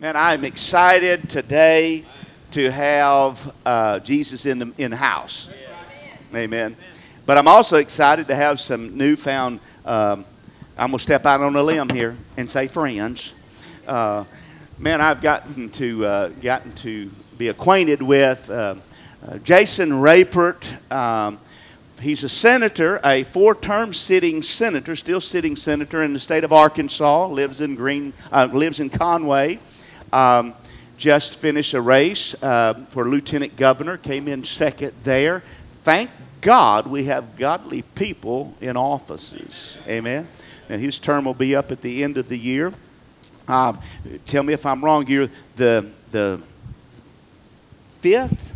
Man, I'm excited today to have uh, Jesus in the in house. Amen. But I'm also excited to have some newfound. Um, I'm gonna step out on a limb here and say friends. Uh, man, I've gotten to uh, gotten to be acquainted with uh, uh, Jason Rapert. Um, he's a senator, a four-term sitting senator, still sitting senator in the state of Arkansas. Lives in Green, uh, lives in Conway. Um, just finished a race uh, for lieutenant governor, came in second there. Thank God we have godly people in offices. Amen. Now, his term will be up at the end of the year. Um, tell me if I'm wrong. You're the, the fifth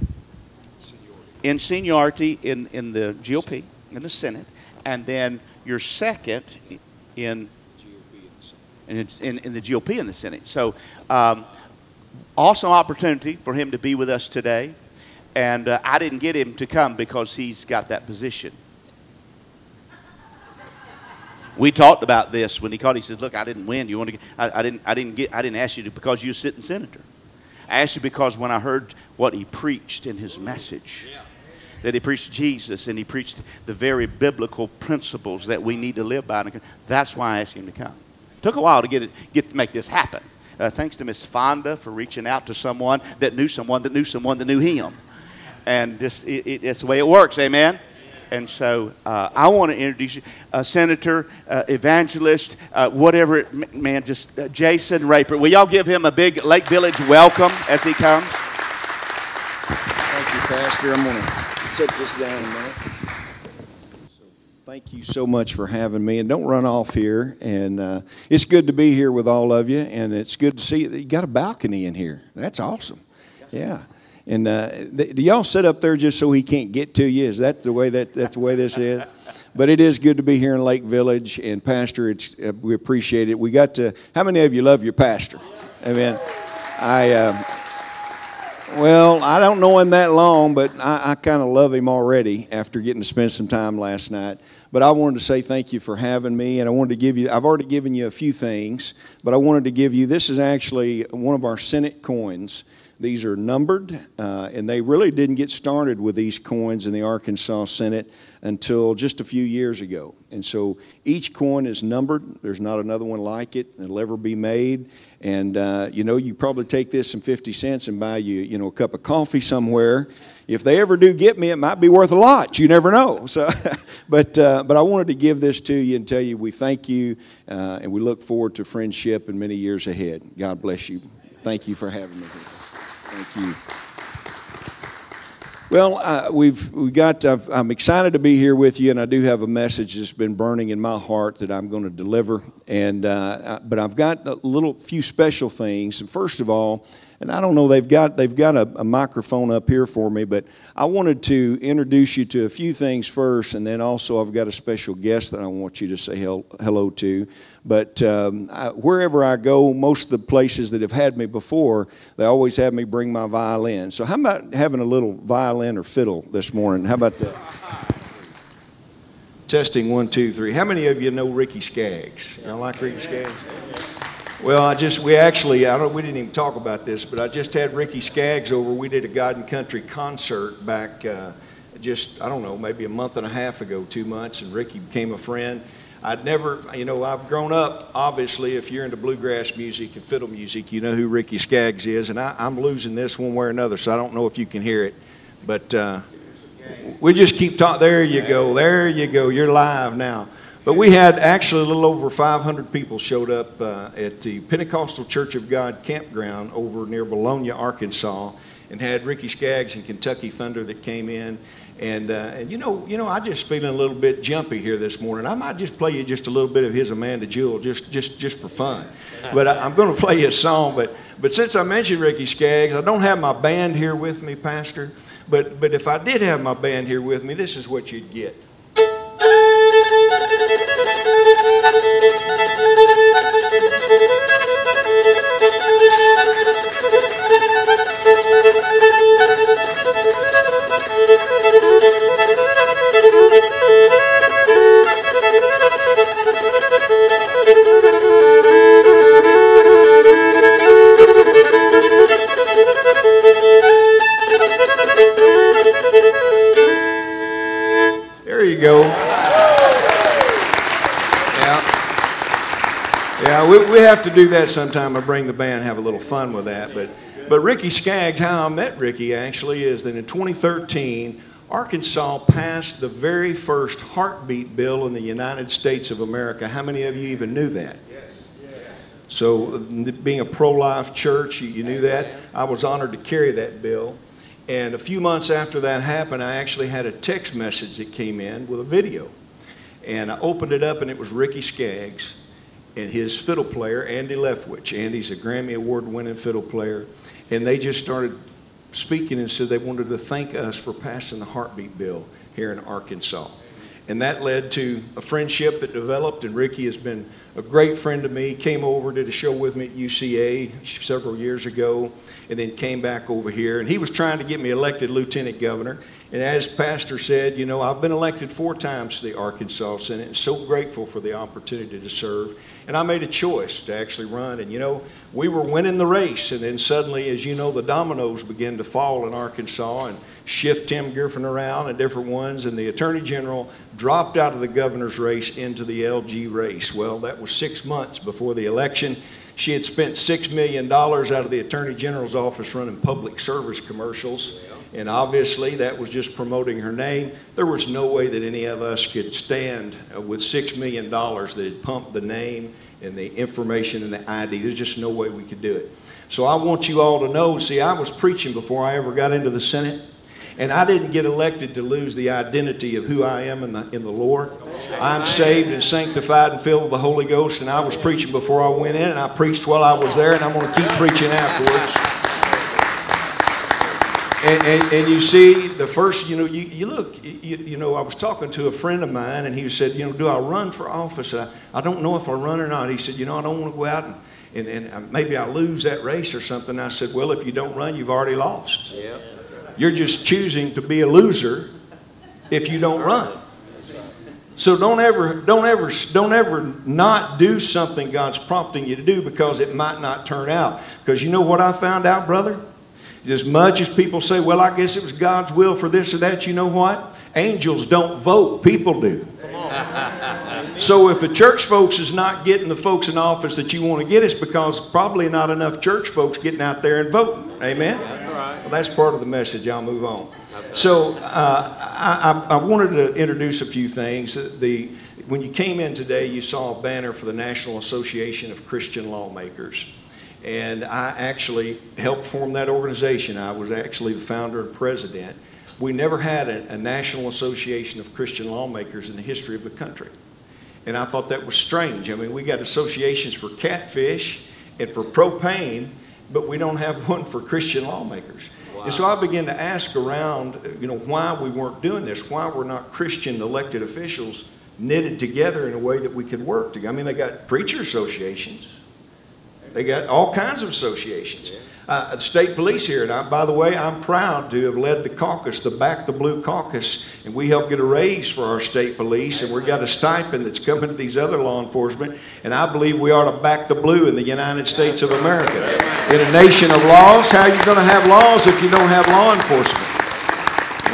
in seniority in, in the GOP, in the Senate, and then you're second in in, in, in the GOP in the Senate. So, um, awesome opportunity for him to be with us today. And uh, I didn't get him to come because he's got that position. We talked about this when he called. He says, "Look, I didn't win. You want to? Get, I, I didn't. I didn't get. I didn't ask you to because you're sitting senator. I asked you because when I heard what he preached in his message, that he preached Jesus and he preached the very biblical principles that we need to live by. That's why I asked him to come. Took a while to get it, get to make this happen. Uh, thanks to Miss Fonda for reaching out to someone that knew someone that knew someone that knew him. And this, it, it, it's the way it works, amen? And so uh, I want to introduce you, uh, Senator, uh, Evangelist, uh, whatever, it, man, just uh, Jason Rapert. Will y'all give him a big Lake Village welcome as he comes? Thank you, Pastor. I'm going to set this down, man. Thank you so much for having me, and don't run off here. And uh, it's good to be here with all of you, and it's good to see you. You got a balcony in here. That's awesome. Yeah. And uh, do y'all sit up there just so he can't get to you? Is that the way that that's the way this is? But it is good to be here in Lake Village, and Pastor, it's uh, we appreciate it. We got to. How many of you love your pastor? Amen. I. Uh, well, I don't know him that long, but I, I kind of love him already after getting to spend some time last night. But I wanted to say thank you for having me, and I wanted to give you, I've already given you a few things, but I wanted to give you, this is actually one of our Senate coins. These are numbered, uh, and they really didn't get started with these coins in the Arkansas Senate until just a few years ago. And so each coin is numbered. There's not another one like it that'll ever be made. And uh, you know, you probably take this in 50 cents and buy you, you know, a cup of coffee somewhere. If they ever do get me, it might be worth a lot. You never know. So, but uh, but I wanted to give this to you and tell you we thank you uh, and we look forward to friendship and many years ahead. God bless you. Thank you for having me here. Thank you. Well, uh, we've we got. i am excited to be here with you, and I do have a message that's been burning in my heart that I'm going to deliver. And uh, but I've got a little few special things. And first of all, and I don't know they've got they've got a, a, microphone up here for me, but I wanted to introduce you to a few things first, and then also I've got a special guest that I want you to say hello to. But um, I, wherever I go, most of the places that have had me before, they always have me bring my violin. So how about having a little violin or fiddle this morning? How about that? Testing one, two, three. How many of you know Ricky Skaggs? Y'all like Ricky Skaggs? Well, I just, we actually, I don't, we didn't even talk about this, but I just had Ricky Skaggs over. We did a God and Country concert back uh, just, I don't know, maybe a month and a half ago, two months, and Ricky became a friend. I'd never, you know, I've grown up, obviously, if you're into bluegrass music and fiddle music, you know who Ricky Skaggs is, and I, am losing this one way or another, so I don't know if you can hear it. But uh, we just keep talking. There you go. There you go. You're live now. But we had actually a little over 500 people showed up uh, at the Pentecostal Church of God campground over near Vilonia, Arkansas, and had Ricky Skaggs and Kentucky Thunder that came in. And, uh, and you know, you know, I just feeling a little bit jumpy here this morning. I might just play you just a little bit of his Amanda Jewel, just, just, just for fun. But I, am going to play you a song. But, but since I mentioned Ricky Skaggs, I don't have my band here with me, Pastor. But, but if I did have my band here with me, this is what you'd get. Have to do that sometime. I bring the band and have a little fun with that. But, but Ricky Skaggs, how I met Ricky actually is that in 2013, Arkansas passed the very first heartbeat bill in the United States of America. How many of you even knew that? So, being a pro life church, you, knew that. I was honored to carry that bill. And a few months after that happened, I actually had a text message that came in with a video. And I opened it up, and it was Ricky Skaggs and his fiddle player, Andy Leftwich. Andy's a Grammy Award winning fiddle player. And they just started speaking and said they wanted to thank us for passing the heartbeat bill here in Arkansas. And that led to a friendship that developed, and Ricky has been a great friend to me. Came over, did a show with me at UCA several years ago, and then came back over here. And he was trying to get me elected lieutenant governor. And as Pastor said, you know, I've been elected four times to the Arkansas Senate and so grateful for the opportunity to serve. And I made a choice to actually run. And, you know, we were winning the race. And then suddenly, as you know, the dominoes began to fall in Arkansas and shift Tim Griffin around and different ones. And the Attorney General dropped out of the governor's race into the LG race. Well, that was six months before the election. She had spent $6 million out of the Attorney General's office running public service commercials. And obviously, that was just promoting her name. There was no way that any of us could stand uh, with $6 million that had pumped the name and the information and the ID. There's just no way we could do it. So I want you all to know see, I was preaching before I ever got into the Senate. And I didn't get elected to lose the identity of who I am in the, in the Lord. I'm saved and sanctified and filled with the Holy Ghost. And I was preaching before I went in, and I preached while I was there, and I'm going to keep preaching afterwards. And, and, and, you see, the first, you know, you, you look, you, you, know, I was talking to a friend of mine, and he said, you know, do I run for office? I, I don't know if I run or not. He said, you know, I don't want to go out and, and, and uh, maybe I lose that race or something. I said, well, if you don't run, you've already lost. Yeah. You're just choosing to be a loser if you don't run. So don't ever, don't ever, don't ever not do something God's prompting you to do because it might not turn out. Because you know what I found out, brother? As much as people say, well, I guess it was God's will for this or that, you know what? Angels don't vote, people do. so if the church folks is not getting the folks in office that you want to get, it's because probably not enough church folks getting out there and voting. Amen? Well, that's part of the message. I'll move on. So uh, I, I, wanted to introduce a few things. The, when you came in today, you saw a banner for the National Association of Christian Lawmakers and I actually helped form that organization. I was actually the founder and president. We never had a, a, National Association of Christian Lawmakers in the history of the country. And I thought that was strange. I mean, we got associations for catfish and for propane, but we don't have one for Christian lawmakers. Wow. And so I began to ask around, you know, why we weren't doing this, why we're not Christian elected officials knitted together in a way that we could work together. I mean, they got preacher associations they got all kinds of associations. Uh, state police here, and I, by the way, I'm proud to have led the caucus, the Back the Blue caucus, and we helped get a raise for our state police, and we've got a stipend that's coming to these other law enforcement, and I believe we ought to back the blue in the United States of America. In a nation of laws, how are you going to have laws if you don't have law enforcement?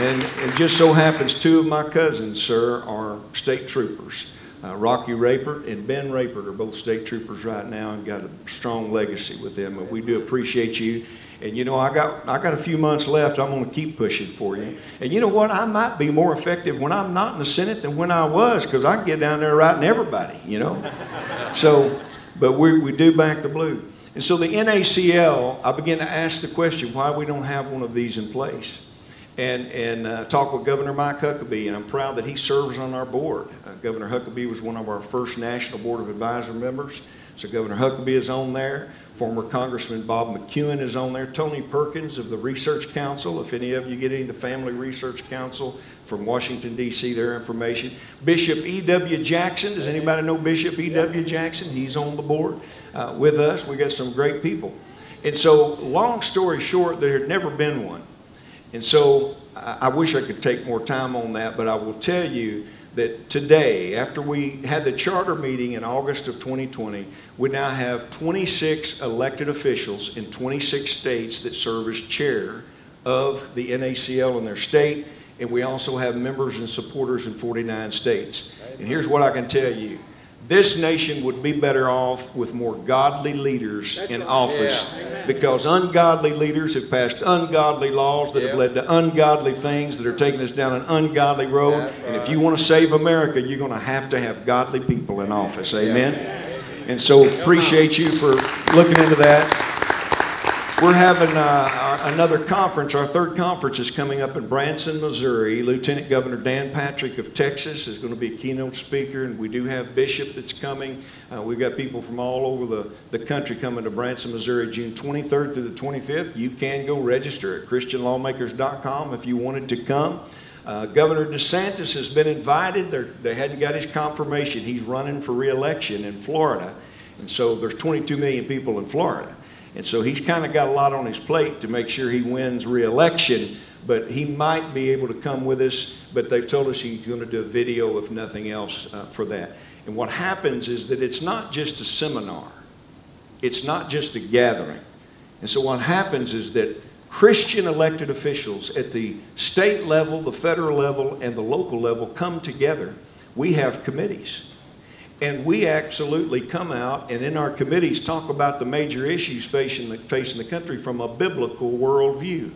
And it just so happens two of my cousins, sir, are state troopers. Uh, Rocky Rapert and Ben Rapert are both state troopers right now and got a strong legacy with them. But we do appreciate you. And you know, I got I got a few months left. I'm going to keep pushing for you. And you know what? I might be more effective when I'm not in the Senate than when I was because I can get down there writing everybody. You know. so, but we we do back the blue. And so the NACL, I begin to ask the question why we don't have one of these in place and, and uh, talk with Governor Mike Huckabee, and I'm proud that he serves on our board. Uh, Governor Huckabee was one of our first National Board of Advisor members, so Governor Huckabee is on there. Former Congressman Bob McEwen is on there. Tony Perkins of the Research Council, if any of you get any the Family Research Council from Washington, D.C., their information. Bishop E.W. Jackson, does anybody know Bishop E.W. Jackson? He's on the board uh, with us. We got some great people. And so, long story short, there had never been one. And so I wish I could take more time on that, but I will tell you that today, after we had the charter meeting in August of 2020, we now have 26 elected officials in 26 states that serve as chair of the NACL in their state, and we also have members and supporters in 49 states. And here's what I can tell you this nation would be better off with more godly leaders in office because ungodly leaders have passed ungodly laws that have led to ungodly things that are taking us down an ungodly road. And if you want to save America, you're going to have to have godly people in office. Amen. And so appreciate you for looking into that. We're having uh, another conference. Our third conference is coming up in Branson, Missouri. Lieutenant Governor Dan Patrick of Texas is going to be a keynote speaker, and we do have Bishop that's coming. Uh, we've got people from all over the, the country coming to Branson, Missouri, June 23rd through the 25th. You can go register at ChristianLawmakers.com if you wanted to come. Uh, Governor DeSantis has been invited. They're, they hadn't got his confirmation. He's running for reelection in Florida. And so there's 22 million people in Florida. And so he's kind of got a lot on his plate to make sure he wins reelection, but he might be able to come with us. But they've told us he's going to do a video, if nothing else, uh, for that. And what happens is that it's not just a seminar, it's not just a gathering. And so what happens is that Christian elected officials at the state level, the federal level, and the local level come together. We have committees. And we absolutely come out and in our committees talk about the major issues facing the, facing the country from a biblical worldview.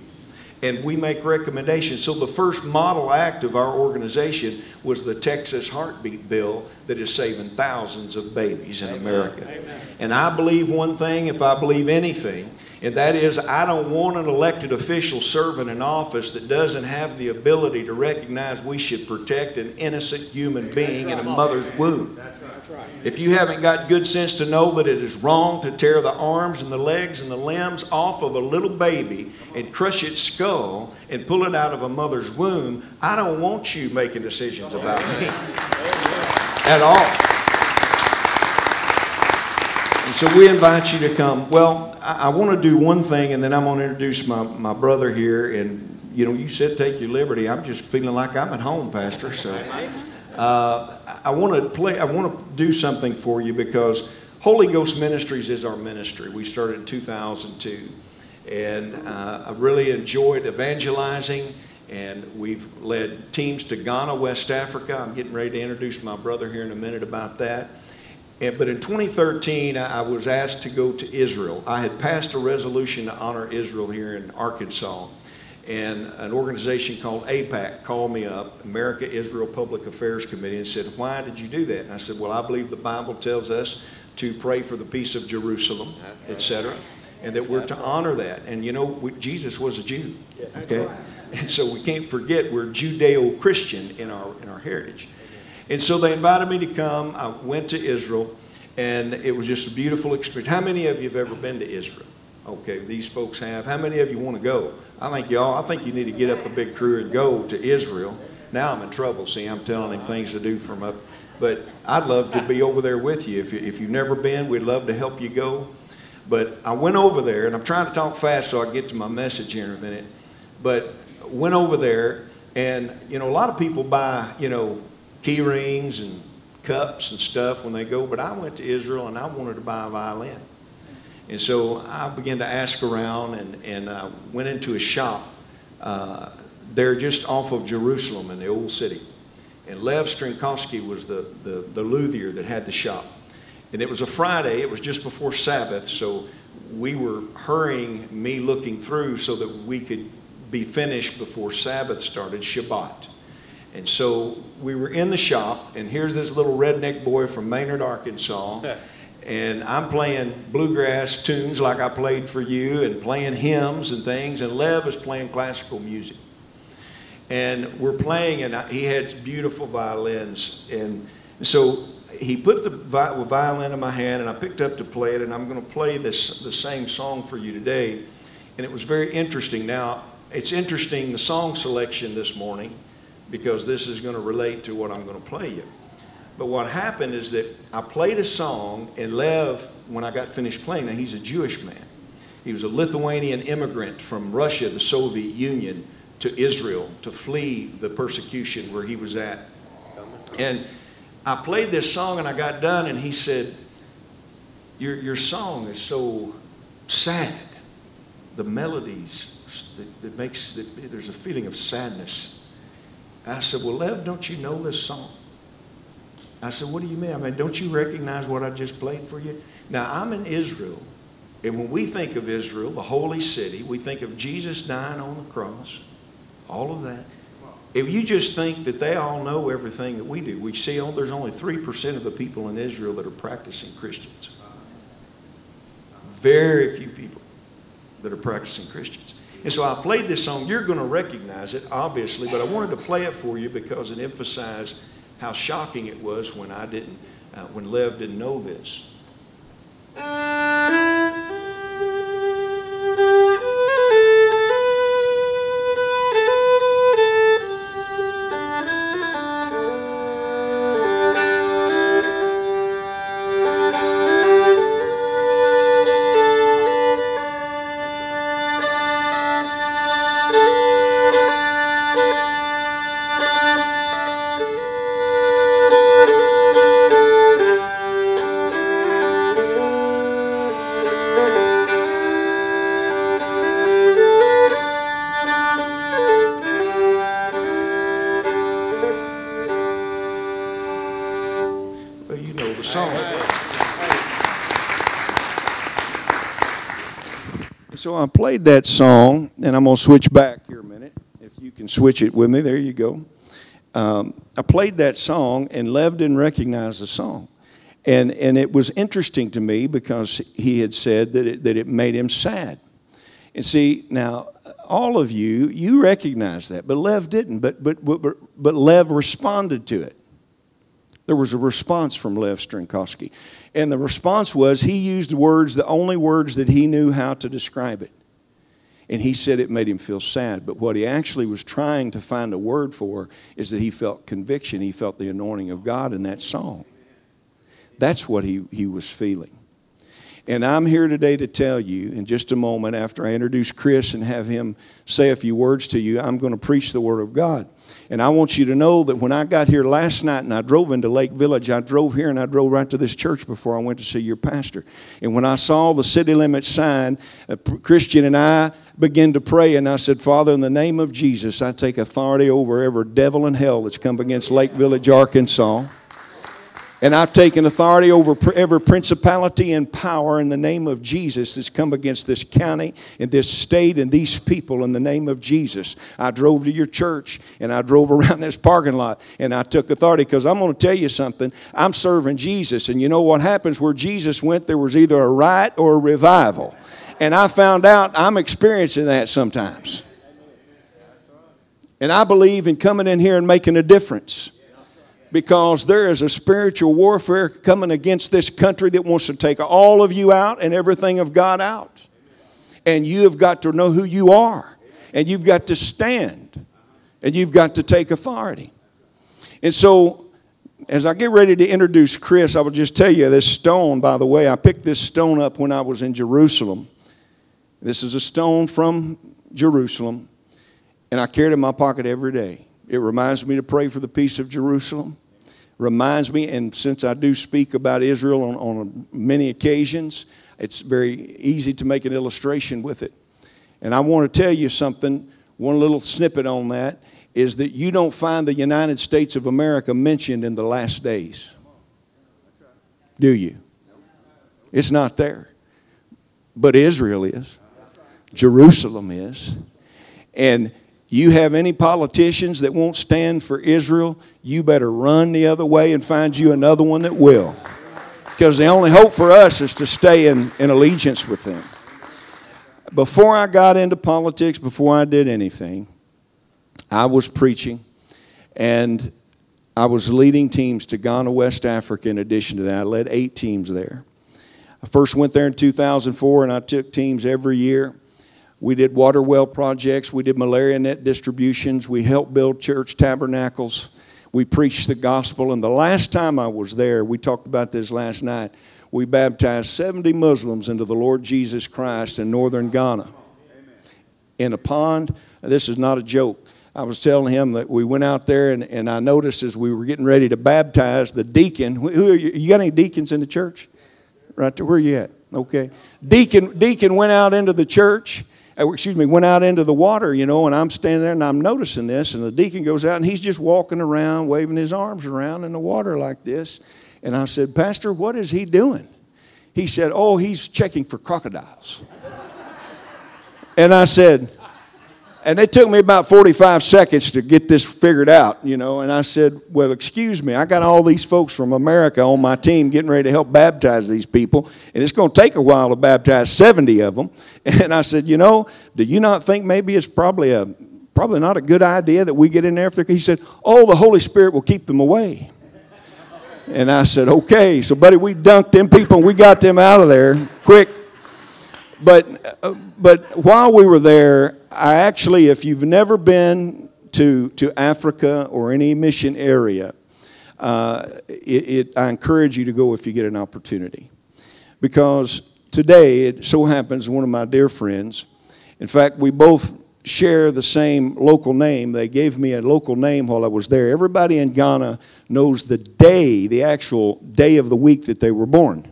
And we make recommendations. So the first model act of our organization was the Texas Heartbeat Bill that is saving thousands of babies in America. Amen. And I believe one thing, if I believe anything, and that is I don't want an elected official serving in office that doesn't have the ability to recognize we should protect an innocent human being in a mother's womb. If you haven't got good sense to know that it is wrong to tear the arms and the legs and the limbs off of a little baby and crush its skull and pull it out of a mother's womb, I don't want you making decisions about me. At all. And so we invite you to come. Well, I, I want to do one thing, and then I'm going to introduce my, my brother here. And, you know, you said take your liberty. I'm just feeling like I'm at home, Pastor. So. Uh, I want to play. I want to do something for you because Holy Ghost Ministries is our ministry. We started in 2002, and uh, I really enjoyed evangelizing. And we've led teams to Ghana, West Africa. I'm getting ready to introduce my brother here in a minute about that. And, but in 2013, I was asked to go to Israel. I had passed a resolution to honor Israel here in Arkansas and an organization called AIPAC called me up, America Israel Public Affairs Committee, and said, Why did you do that? And I said, Well, I believe the Bible tells us to pray for the peace of Jerusalem, etc., and that we're to honor that. And you know, we, Jesus was a Jew, okay? And so we can't forget we're Judeo Christian in our, in our heritage. And so they invited me to come. I went to Israel, and it was just a beautiful experience. How many of you have ever been to Israel? Okay, these folks have. How many of you want to go? I think y'all, I think you need to get up a big crew and go to Israel. Now I'm in trouble. See, I'm telling him things to do from up. But I'd love to be over there with you. If, you. if you've never been, we'd love to help you go. But I went over there, and I'm trying to talk fast so I get to my message here in a minute. But went over there, and you know, a lot of people buy, you know, key rings and cups and stuff when they go. But I went to Israel, and I wanted to buy a violin. And so I began to ask around and, and uh, went into a shop uh, there just off of Jerusalem in the old city. And Lev Strinkowski was the, the, the luthier that had the shop. And it was a Friday, it was just before Sabbath, so we were hurrying me looking through so that we could be finished before Sabbath started, Shabbat. And so we were in the shop, and here's this little redneck boy from Maynard, Arkansas. and I'm playing bluegrass tunes like I played for you and playing hymns and things, and Lev is playing classical music. And we're playing, and he had beautiful violins. And so he put the violin in my hand, and I picked up to play it, and I'm going to play this the same song for you today. And it was very interesting. Now, it's interesting the song selection this morning because this is going to relate to what I'm going to play you. But what happened is that I played a song, and Lev, when I got finished playing, now he's a Jewish man. He was a Lithuanian immigrant from Russia, the Soviet Union, to Israel to flee the persecution where he was at. And I played this song, and I got done, and he said, Your, your song is so sad. The melodies that, that makes, that, there's a feeling of sadness. I said, Well, Lev, don't you know this song? I said, What do you mean? I mean, don't you recognize what I just played for you? Now, I'm in Israel, and when we think of Israel, the holy city, we think of Jesus dying on the cross, all of that. If you just think that they all know everything that we do, we see there's only 3% of the people in Israel that are practicing Christians. Very few people that are practicing Christians. And so I played this song. You're going to recognize it, obviously, but I wanted to play it for you because it emphasized how shocking it was when I didn't, uh, when Lev didn't know this. Played that song, and I'm going to switch back here a minute. If you can switch it with me, there you go. Um, I played that song, and Lev didn't recognize the song. And, and it was interesting to me because he had said that it, that it made him sad. And see, now, all of you, you recognize that, but Lev didn't. But, but, but, but Lev responded to it. There was a response from Lev Strinkowski. And the response was he used words, the only words that he knew how to describe it. And he said it made him feel sad. But what he actually was trying to find a word for is that he felt conviction. He felt the anointing of God in that song. That's what he, he was feeling. And I'm here today to tell you, in just a moment after I introduce Chris and have him say a few words to you, I'm going to preach the Word of God. And I want you to know that when I got here last night and I drove into Lake Village, I drove here and I drove right to this church before I went to see your pastor. And when I saw the city limit sign, uh, a Christian and I began to pray and I said, Father, in the name of Jesus, I take authority over every devil in hell that's come against Lake Village, Arkansas. And I've taken authority over every principality and power in the name of Jesus that's come against this county and this state and these people in the name of Jesus. I drove to your church and I drove around this parking lot and I took authority because I'm going to tell you something. I'm serving Jesus. And you know what happens where Jesus went, there was either a riot or a revival. And I found out I'm experiencing that sometimes. And I believe in coming in here and making a difference because there is a spiritual warfare coming against this country that wants to take all of you out and everything of God out. And you have got to know who you are, and you've got to stand, and you've got to take authority. And so, as I get ready to introduce Chris, I will just tell you this stone, by the way, I picked this stone up when I was in Jerusalem. This is a stone from Jerusalem, and I carry it in my pocket every day. It reminds me to pray for the peace of Jerusalem reminds me, and since I do speak about Israel on, on many occasions, it's very easy to make an illustration with it. And I want to tell you something, one little snippet on that is that you don't find the United States of America mentioned in the last days. Do you? It's not there. But Israel is, Jerusalem is. And you have any politicians that won't stand for Israel, you better run the other way and find you another one that will. Because the only hope for us is to stay in, in allegiance with them. Before I got into politics, before I did anything, I was preaching and I was leading teams to Ghana, West Africa, in addition to that. I led eight teams there. I first went there in 2004 and I took teams every year. We did water well projects. We did malaria net distributions. We helped build church tabernacles. We preached the gospel. And the last time I was there, we talked about this last night, we baptized 70 Muslims into the Lord Jesus Christ in northern Ghana. In a pond. This is not a joke. I was telling him that we went out there and, and I noticed as we were getting ready to baptize the deacon. Who you, you got any deacons in the church? Right there. Where you at? Okay. Deacon, deacon went out into the church Uh, excuse me, went out into the water, you know, and I'm standing there and I'm noticing this, and the deacon goes out and he's just walking around, waving his arms around in the water like this. And I said, Pastor, what is he doing? He said, Oh, he's checking for crocodiles. and I said, and it took me about 45 seconds to get this figured out, you know. And I said, Well, excuse me, I got all these folks from America on my team getting ready to help baptize these people. And it's going to take a while to baptize 70 of them. And I said, You know, do you not think maybe it's probably a probably not a good idea that we get in there if they're he said oh the holy spirit will keep them away and i said okay so buddy we dunked them people and we got them out of there quick but but while we were there I actually, if you've never been to, to Africa or any mission area, uh, it, it, I encourage you to go if you get an opportunity. Because today, it so happens, one of my dear friends, in fact, we both share the same local name. They gave me a local name while I was there. Everybody in Ghana knows the day, the actual day of the week that they were born.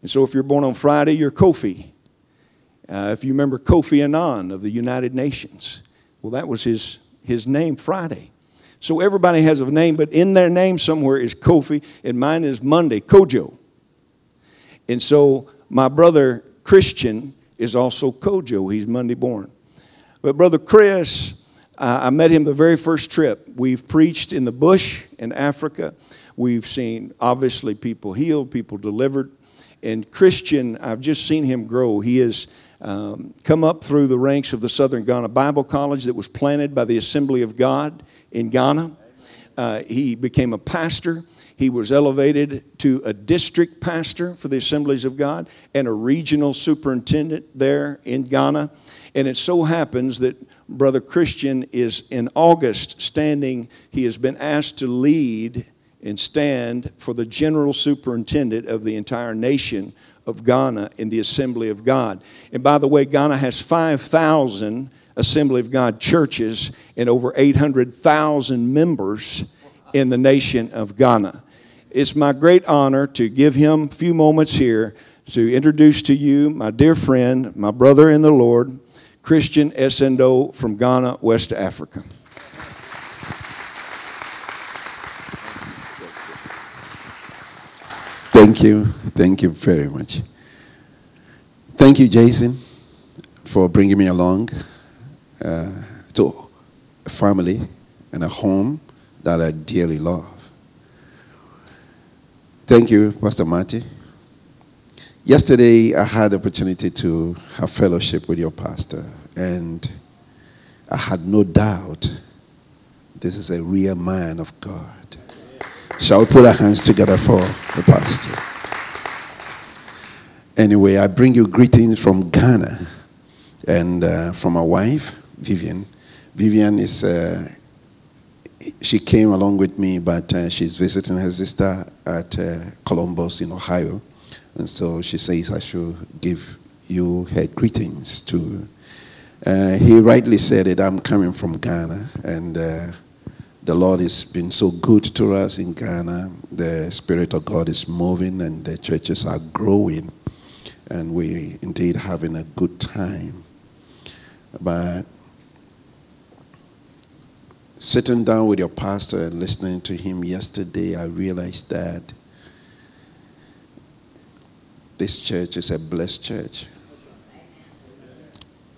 And so if you're born on Friday, you're Kofi. Uh, if you remember Kofi Annan of the United Nations, well, that was his, his name Friday. So everybody has a name, but in their name somewhere is Kofi, and mine is Monday, Kojo. And so my brother Christian is also Kojo. He's Monday born. But brother Chris, uh, I met him the very first trip. We've preached in the bush in Africa. We've seen, obviously, people healed, people delivered. And Christian, I've just seen him grow. He is um, come up through the ranks of the Southern Ghana Bible College that was planted by the Assembly of God in Ghana. Uh, he became a pastor. He was elevated to a district pastor for the Assemblies of God and a regional superintendent there in Ghana. And it so happens that Brother Christian is in August standing, he has been asked to lead and stand for the general superintendent of the entire nation of Ghana in the Assembly of God. And by the way, Ghana has 5,000 Assembly of God churches and over 800,000 members in the nation of Ghana. It's my great honor to give him a few moments here to introduce to you my dear friend, my brother in the Lord, Christian Essendo from Ghana, West Africa. Thank you. Thank you very much. Thank you, Jason, for bringing me along uh, to a family and a home that I dearly love. Thank you, Pastor Marty. Yesterday, I had the opportunity to have fellowship with your pastor, and I had no doubt this is a real man of God. Shall we put our hands together for the pastor? Anyway, I bring you greetings from Ghana and uh, from my wife, Vivian. Vivian is, uh, she came along with me, but uh, she's visiting her sister at uh, Columbus in Ohio. And so she says I should give you her greetings too. Uh, he rightly said it, I'm coming from Ghana, and uh, the Lord has been so good to us in Ghana. The Spirit of God is moving and the churches are growing. And we indeed having a good time. But sitting down with your pastor and listening to him yesterday, I realized that this church is a blessed church.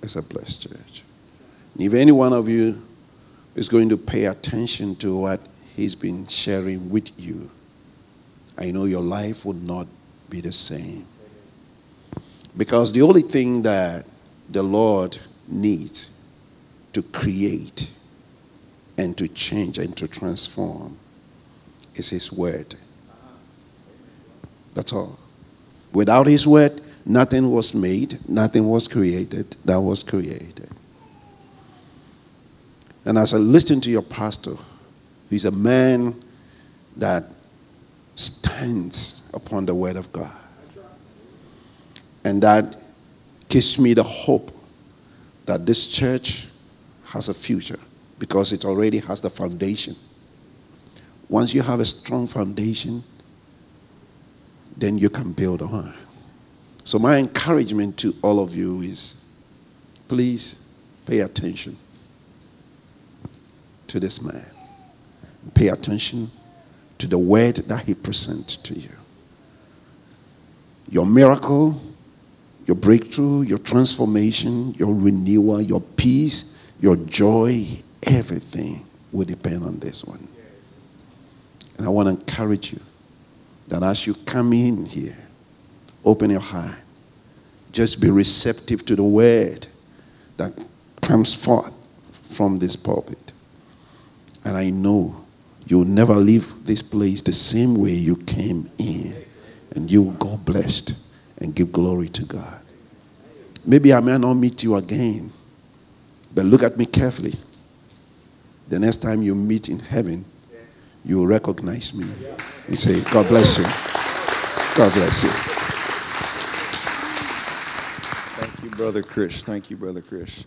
It's a blessed church. If any one of you is going to pay attention to what he's been sharing with you, I know your life will not be the same. Because the only thing that the Lord needs to create and to change and to transform is His Word. That's all. Without His Word, nothing was made, nothing was created that was created. And as I listen to your pastor, he's a man that stands upon the word of God. And that gives me the hope that this church has a future because it already has the foundation. Once you have a strong foundation, then you can build on. So, my encouragement to all of you is please pay attention to this man. Pay attention to the word that he presents to you. Your miracle, your breakthrough, your transformation, your renewal, your peace, your joy, everything will depend on this one. And I want to encourage you that as you come in here, open your heart. Just be receptive to the word that comes forth from this pulpit. And I know you'll never leave this place the same way you came in. And you will go blessed and give glory to God. Maybe I may not meet you again, but look at me carefully. The next time you meet in heaven, you will recognize me and say, God bless you. God bless you. Thank you, Brother Chris. Thank you, Brother Chris.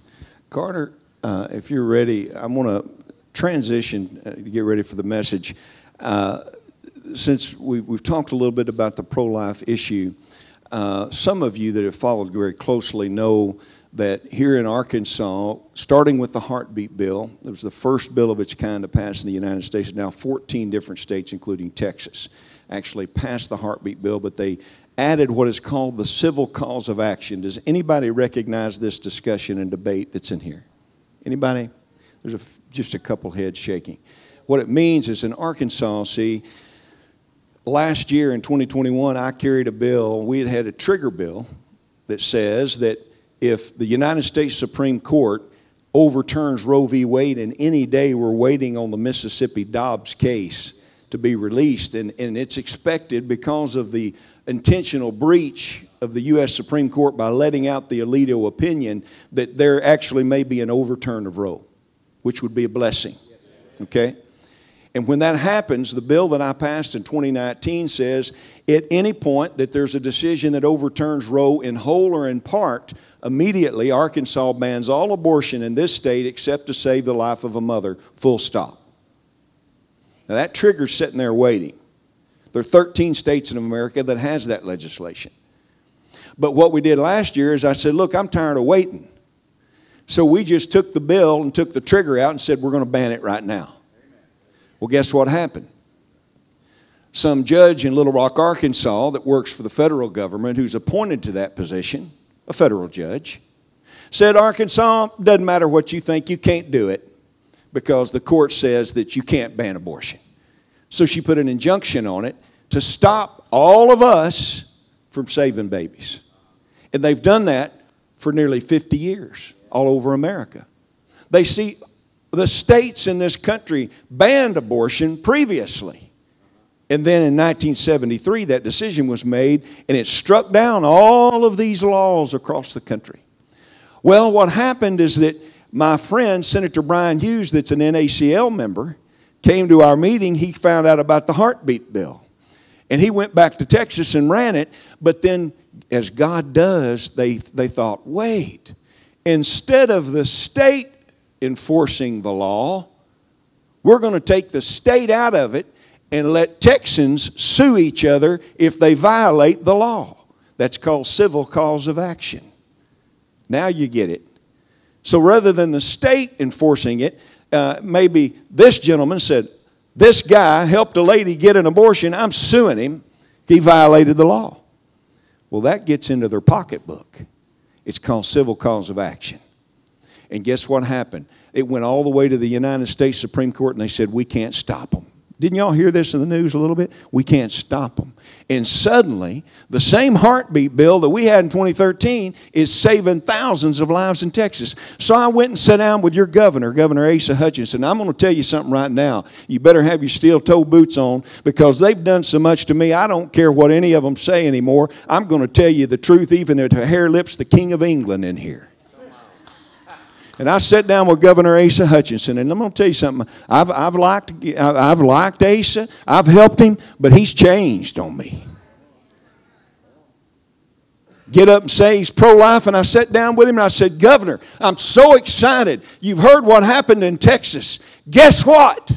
Carter, uh, if you're ready, I want to transition uh, to get ready for the message. Uh, since we, have talked a little bit about the pro life issue, uh, some of you that have followed very closely know that here in Arkansas, starting with the heartbeat bill, it was the first bill of its kind to pass in the United States. Now, 14 different states, including Texas, actually passed the heartbeat bill, but they added what is called the civil cause of action. Does anybody recognize this discussion and debate that's in here? Anybody? There's a, just a couple heads shaking. What it means is in Arkansas, see, last year in 2021, I carried a bill. We had had a trigger bill that says that if the United States Supreme Court overturns Roe v. Wade, and any day we're waiting on the Mississippi Dobbs case to be released, and, and it's expected because of the intentional breach of the U.S. Supreme Court by letting out the Alito opinion that there actually may be an overturn of Roe, which would be a blessing. Okay? And when that happens, the bill that I passed in 2019 says at any point that there's a decision that overturns Roe in whole or in part, immediately Arkansas bans all abortion in this state except to save the life of a mother, full stop. Now that trigger's sitting there waiting. There are 13 states in America that has that legislation. But what we did last year is I said, look, I'm tired of waiting. So we just took the bill and took the trigger out and said, we're going to ban it right now. Well, guess what happened? Some judge in Little Rock, Arkansas, that works for the federal government, who's appointed to that position, a federal judge, said, Arkansas, doesn't matter what you think, you can't do it because the court says that you can't ban abortion. So she put an injunction on it to stop all of us from saving babies. And they've done that for nearly 50 years all over America. They see the states in this country banned abortion previously. And then in 1973, that decision was made, and it struck down all of these laws across the country. Well, what happened is that my friend, Senator Bryan Hughes, that's an NACL member, came to our meeting. He found out about the heartbeat bill. And he went back to Texas and ran it. But then, as God does, they, they thought, wait, instead of the state enforcing the law. We're going to take the state out of it and let Texans sue each other if they violate the law. That's called civil cause of action. Now you get it. So rather than the state enforcing it, uh, maybe this gentleman said, This guy helped a lady get an abortion. I'm suing him. He violated the law. Well, that gets into their pocketbook. It's called civil cause of action. And guess what happened? It went all the way to the United States Supreme Court and they said, we can't stop them. Didn't y'all hear this in the news a little bit? We can't stop them. And suddenly, the same heartbeat bill that we had in 2013 is saving thousands of lives in Texas. So I went and sat down with your governor, Governor Asa Hutchinson. I'm going to tell you something right now. You better have your steel toe boots on because they've done so much to me. I don't care what any of them say anymore. I'm going to tell you the truth, even if her hair lips, the King of England in here. And I sat down with Governor Asa Hutchinson, and I'm going to tell you something. I've, I've, liked, I've liked Asa, I've helped him, but he's changed on me. Get up and say he's pro life, and I sat down with him and I said, Governor, I'm so excited. You've heard what happened in Texas. Guess what?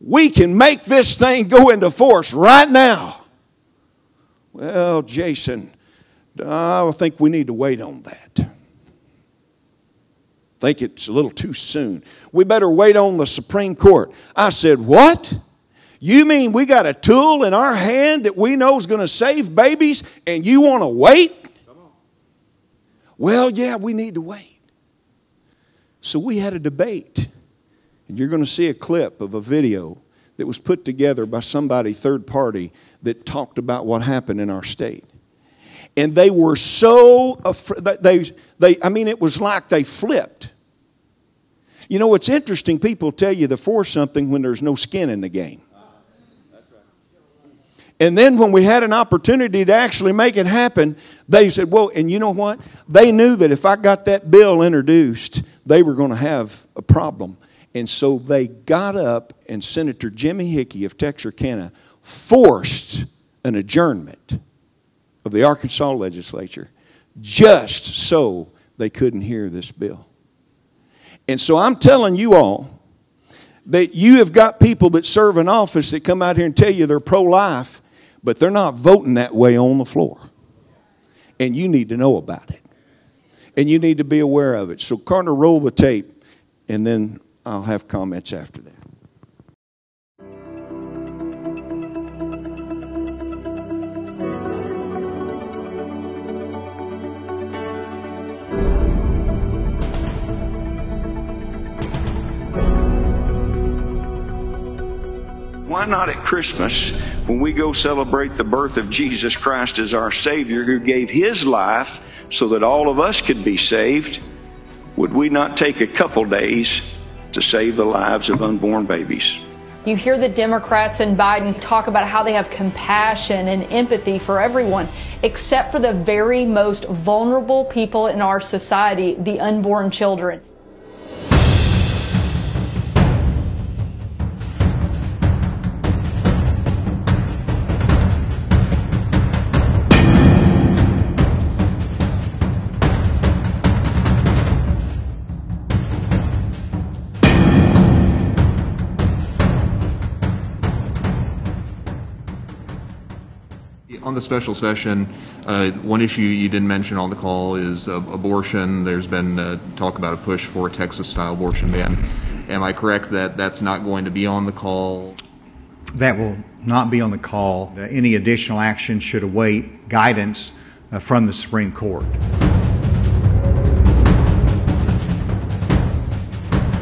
We can make this thing go into force right now. Well, Jason, I think we need to wait on that. Think it's a little too soon. We better wait on the Supreme Court. I said, What? You mean we got a tool in our hand that we know is going to save babies and you want to wait? Well, yeah, we need to wait. So we had a debate. And you're going to see a clip of a video that was put together by somebody third party that talked about what happened in our state. And they were so afraid, they, they, I mean, it was like they flipped. You know, it's interesting, people tell you they're for something when there's no skin in the game. And then when we had an opportunity to actually make it happen, they said, well, and you know what? They knew that if I got that bill introduced, they were going to have a problem. And so they got up, and Senator Jimmy Hickey of Texarkana forced an adjournment of the Arkansas legislature just so they couldn't hear this bill. And so I'm telling you all that you have got people that serve in office that come out here and tell you they're pro life, but they're not voting that way on the floor. And you need to know about it. And you need to be aware of it. So, Carter, roll the tape, and then I'll have comments after that. Not at Christmas when we go celebrate the birth of Jesus Christ as our Savior who gave His life so that all of us could be saved? Would we not take a couple days to save the lives of unborn babies? You hear the Democrats and Biden talk about how they have compassion and empathy for everyone, except for the very most vulnerable people in our society, the unborn children. On the special session, uh, one issue you didn't mention on the call is uh, abortion. There's been uh, talk about a push for a Texas-style abortion ban. Am I correct that that's not going to be on the call? That will not be on the call. Uh, Any additional action should await guidance uh, from the Supreme Court.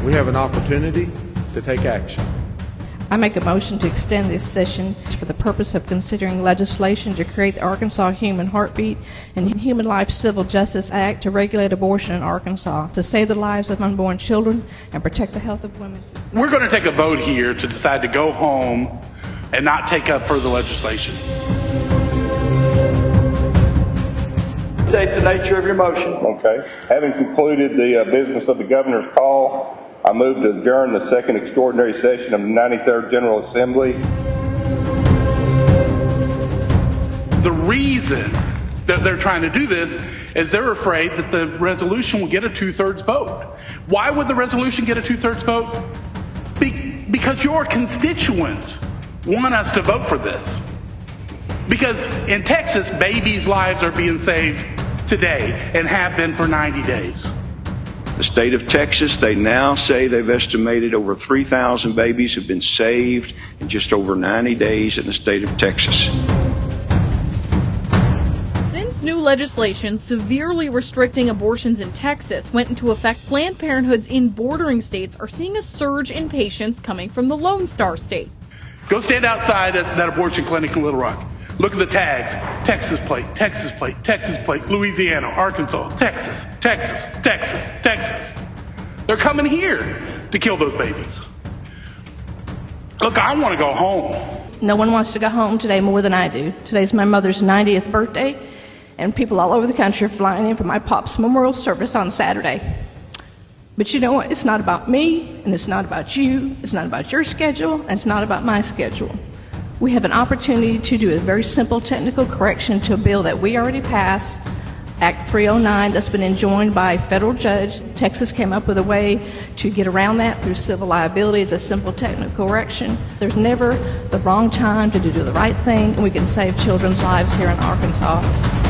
We have an opportunity to take action. I make a motion to extend this session for the purpose of considering legislation to create the Arkansas Human Heartbeat and Human Life Civil Justice Act to regulate abortion in Arkansas, to save the lives of unborn children and protect the health of women. We're going to take a vote here to decide to go home and not take up further legislation. State the nature of your motion. Okay. Having concluded the uh, business of the governor's call, I move to adjourn the second extraordinary session of the 93rd General Assembly. The reason that they're trying to do this is they're afraid that the resolution will get a two thirds vote. Why would the resolution get a two thirds vote? Be- because your constituents want us to vote for this. Because in Texas, babies' lives are being saved today and have been for 90 days. The state of Texas, they now say they've estimated over 3,000 babies have been saved in just over 90 days in the state of Texas. Since new legislation severely restricting abortions in Texas went into effect, Planned Parenthoods in bordering states are seeing a surge in patients coming from the Lone Star State. Go stand outside that abortion clinic in Little Rock. Look at the tags. Texas plate, Texas plate, Texas plate, Louisiana, Arkansas, Texas, Texas, Texas, Texas. They're coming here to kill those babies. Look, I want to go home. No one wants to go home today more than I do. Today's my mother's 90th birthday, and people all over the country are flying in for my pop's memorial service on Saturday. But you know what? It's not about me, and it's not about you, it's not about your schedule, and it's not about my schedule. We have an opportunity to do a very simple technical correction to a bill that we already passed, Act 309, that's been enjoined by a federal judge. Texas came up with a way to get around that through civil liability. It's a simple technical correction. There's never the wrong time to do the right thing, and we can save children's lives here in Arkansas.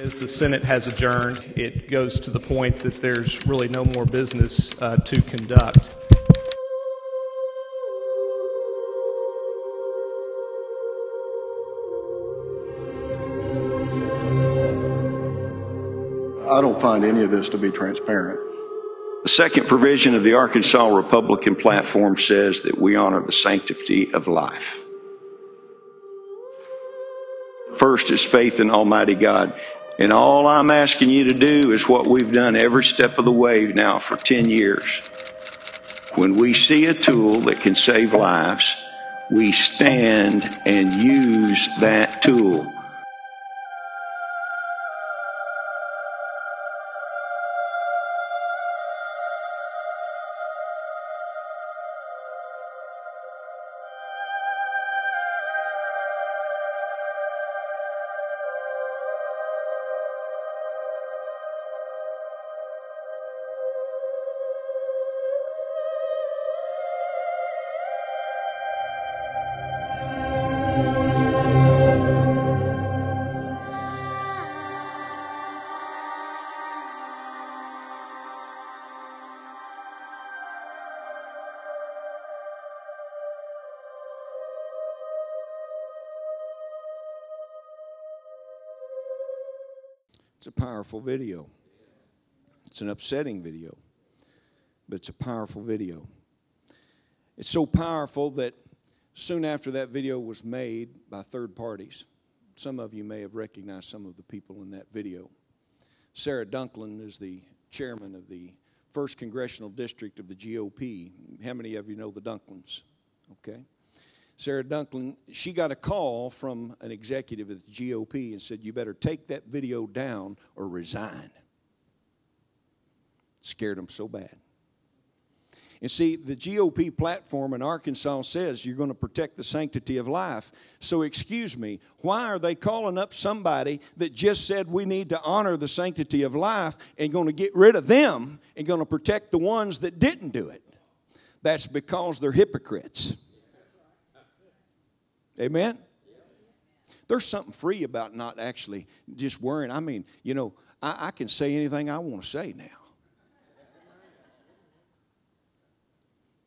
As the Senate has adjourned, it goes to the point that there's really no more business uh, to conduct. I don't find any of this to be transparent. The second provision of the Arkansas Republican platform says that we honor the sanctity of life. First is faith in Almighty God. And all I'm asking you to do is what we've done every step of the way now for 10 years. When we see a tool that can save lives, we stand and use that tool. It's a powerful video. It's an upsetting video, but it's a powerful video. It's so powerful that soon after that video was made by third parties, some of you may have recognized some of the people in that video. Sarah Dunklin is the chairman of the first congressional district of the GOP. How many of you know the Dunklins? Okay. Sarah Dunklin, she got a call from an executive at the GOP and said, You better take that video down or resign. Scared them so bad. And see, the GOP platform in Arkansas says you're going to protect the sanctity of life. So, excuse me, why are they calling up somebody that just said we need to honor the sanctity of life and going to get rid of them and going to protect the ones that didn't do it? That's because they're hypocrites. Amen? There's something free about not actually just worrying. I mean, you know, I, I can say anything I want to say now.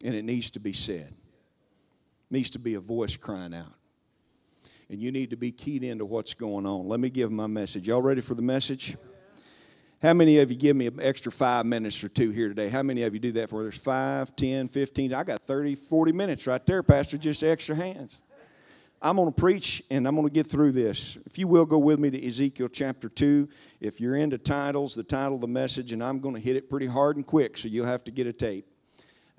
And it needs to be said. needs to be a voice crying out. And you need to be keyed into what's going on. Let me give my message. Y'all ready for the message? How many of you give me an extra five minutes or two here today? How many of you do that for? There's five, ten, fifteen. I got 30, 40 minutes right there, Pastor, just extra hands. I'm going to preach and I'm going to get through this. If you will, go with me to Ezekiel chapter 2. If you're into titles, the title of the message, and I'm going to hit it pretty hard and quick, so you'll have to get a tape.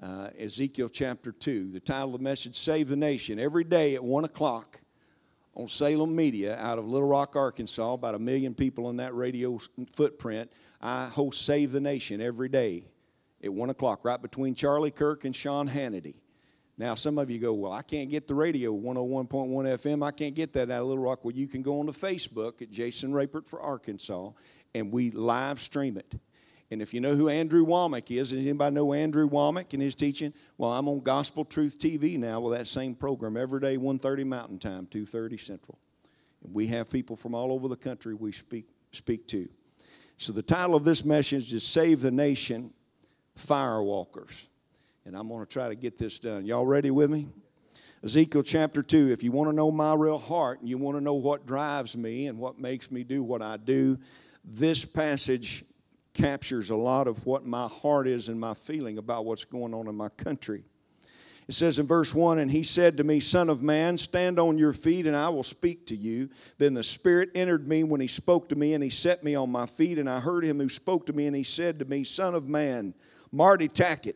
Uh, Ezekiel chapter 2. The title of the message, Save the Nation. Every day at 1 o'clock on Salem Media out of Little Rock, Arkansas, about a million people in that radio footprint. I host Save the Nation every day at 1 o'clock, right between Charlie Kirk and Sean Hannity. Now, some of you go, Well, I can't get the radio 101.1 FM. I can't get that out of Little Rock. Well, you can go on to Facebook at Jason Rapert for Arkansas, and we live stream it. And if you know who Andrew Wommack is, does anybody know Andrew Wommack and his teaching? Well, I'm on Gospel Truth TV now with that same program every day, 1.30 Mountain Time, 2.30 Central. And we have people from all over the country we speak, speak to. So the title of this message is Save the Nation, Firewalkers. And I'm going to try to get this done. Y'all ready with me? Ezekiel chapter 2. If you want to know my real heart and you want to know what drives me and what makes me do what I do, this passage captures a lot of what my heart is and my feeling about what's going on in my country. It says in verse 1 And he said to me, Son of man, stand on your feet, and I will speak to you. Then the Spirit entered me when he spoke to me, and he set me on my feet. And I heard him who spoke to me, and he said to me, Son of man, Marty Tackett,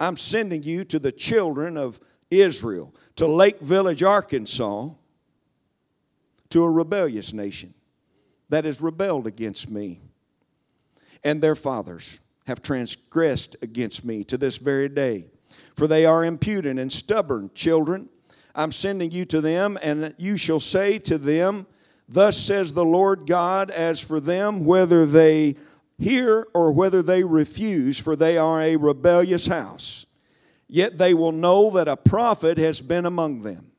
I'm sending you to the children of Israel, to Lake Village, Arkansas, to a rebellious nation that has rebelled against me. And their fathers have transgressed against me to this very day. For they are impudent and stubborn children. I'm sending you to them, and you shall say to them, Thus says the Lord God, as for them, whether they hear or whether they refuse, for they are a rebellious house. Yet they will know that a prophet has been among them.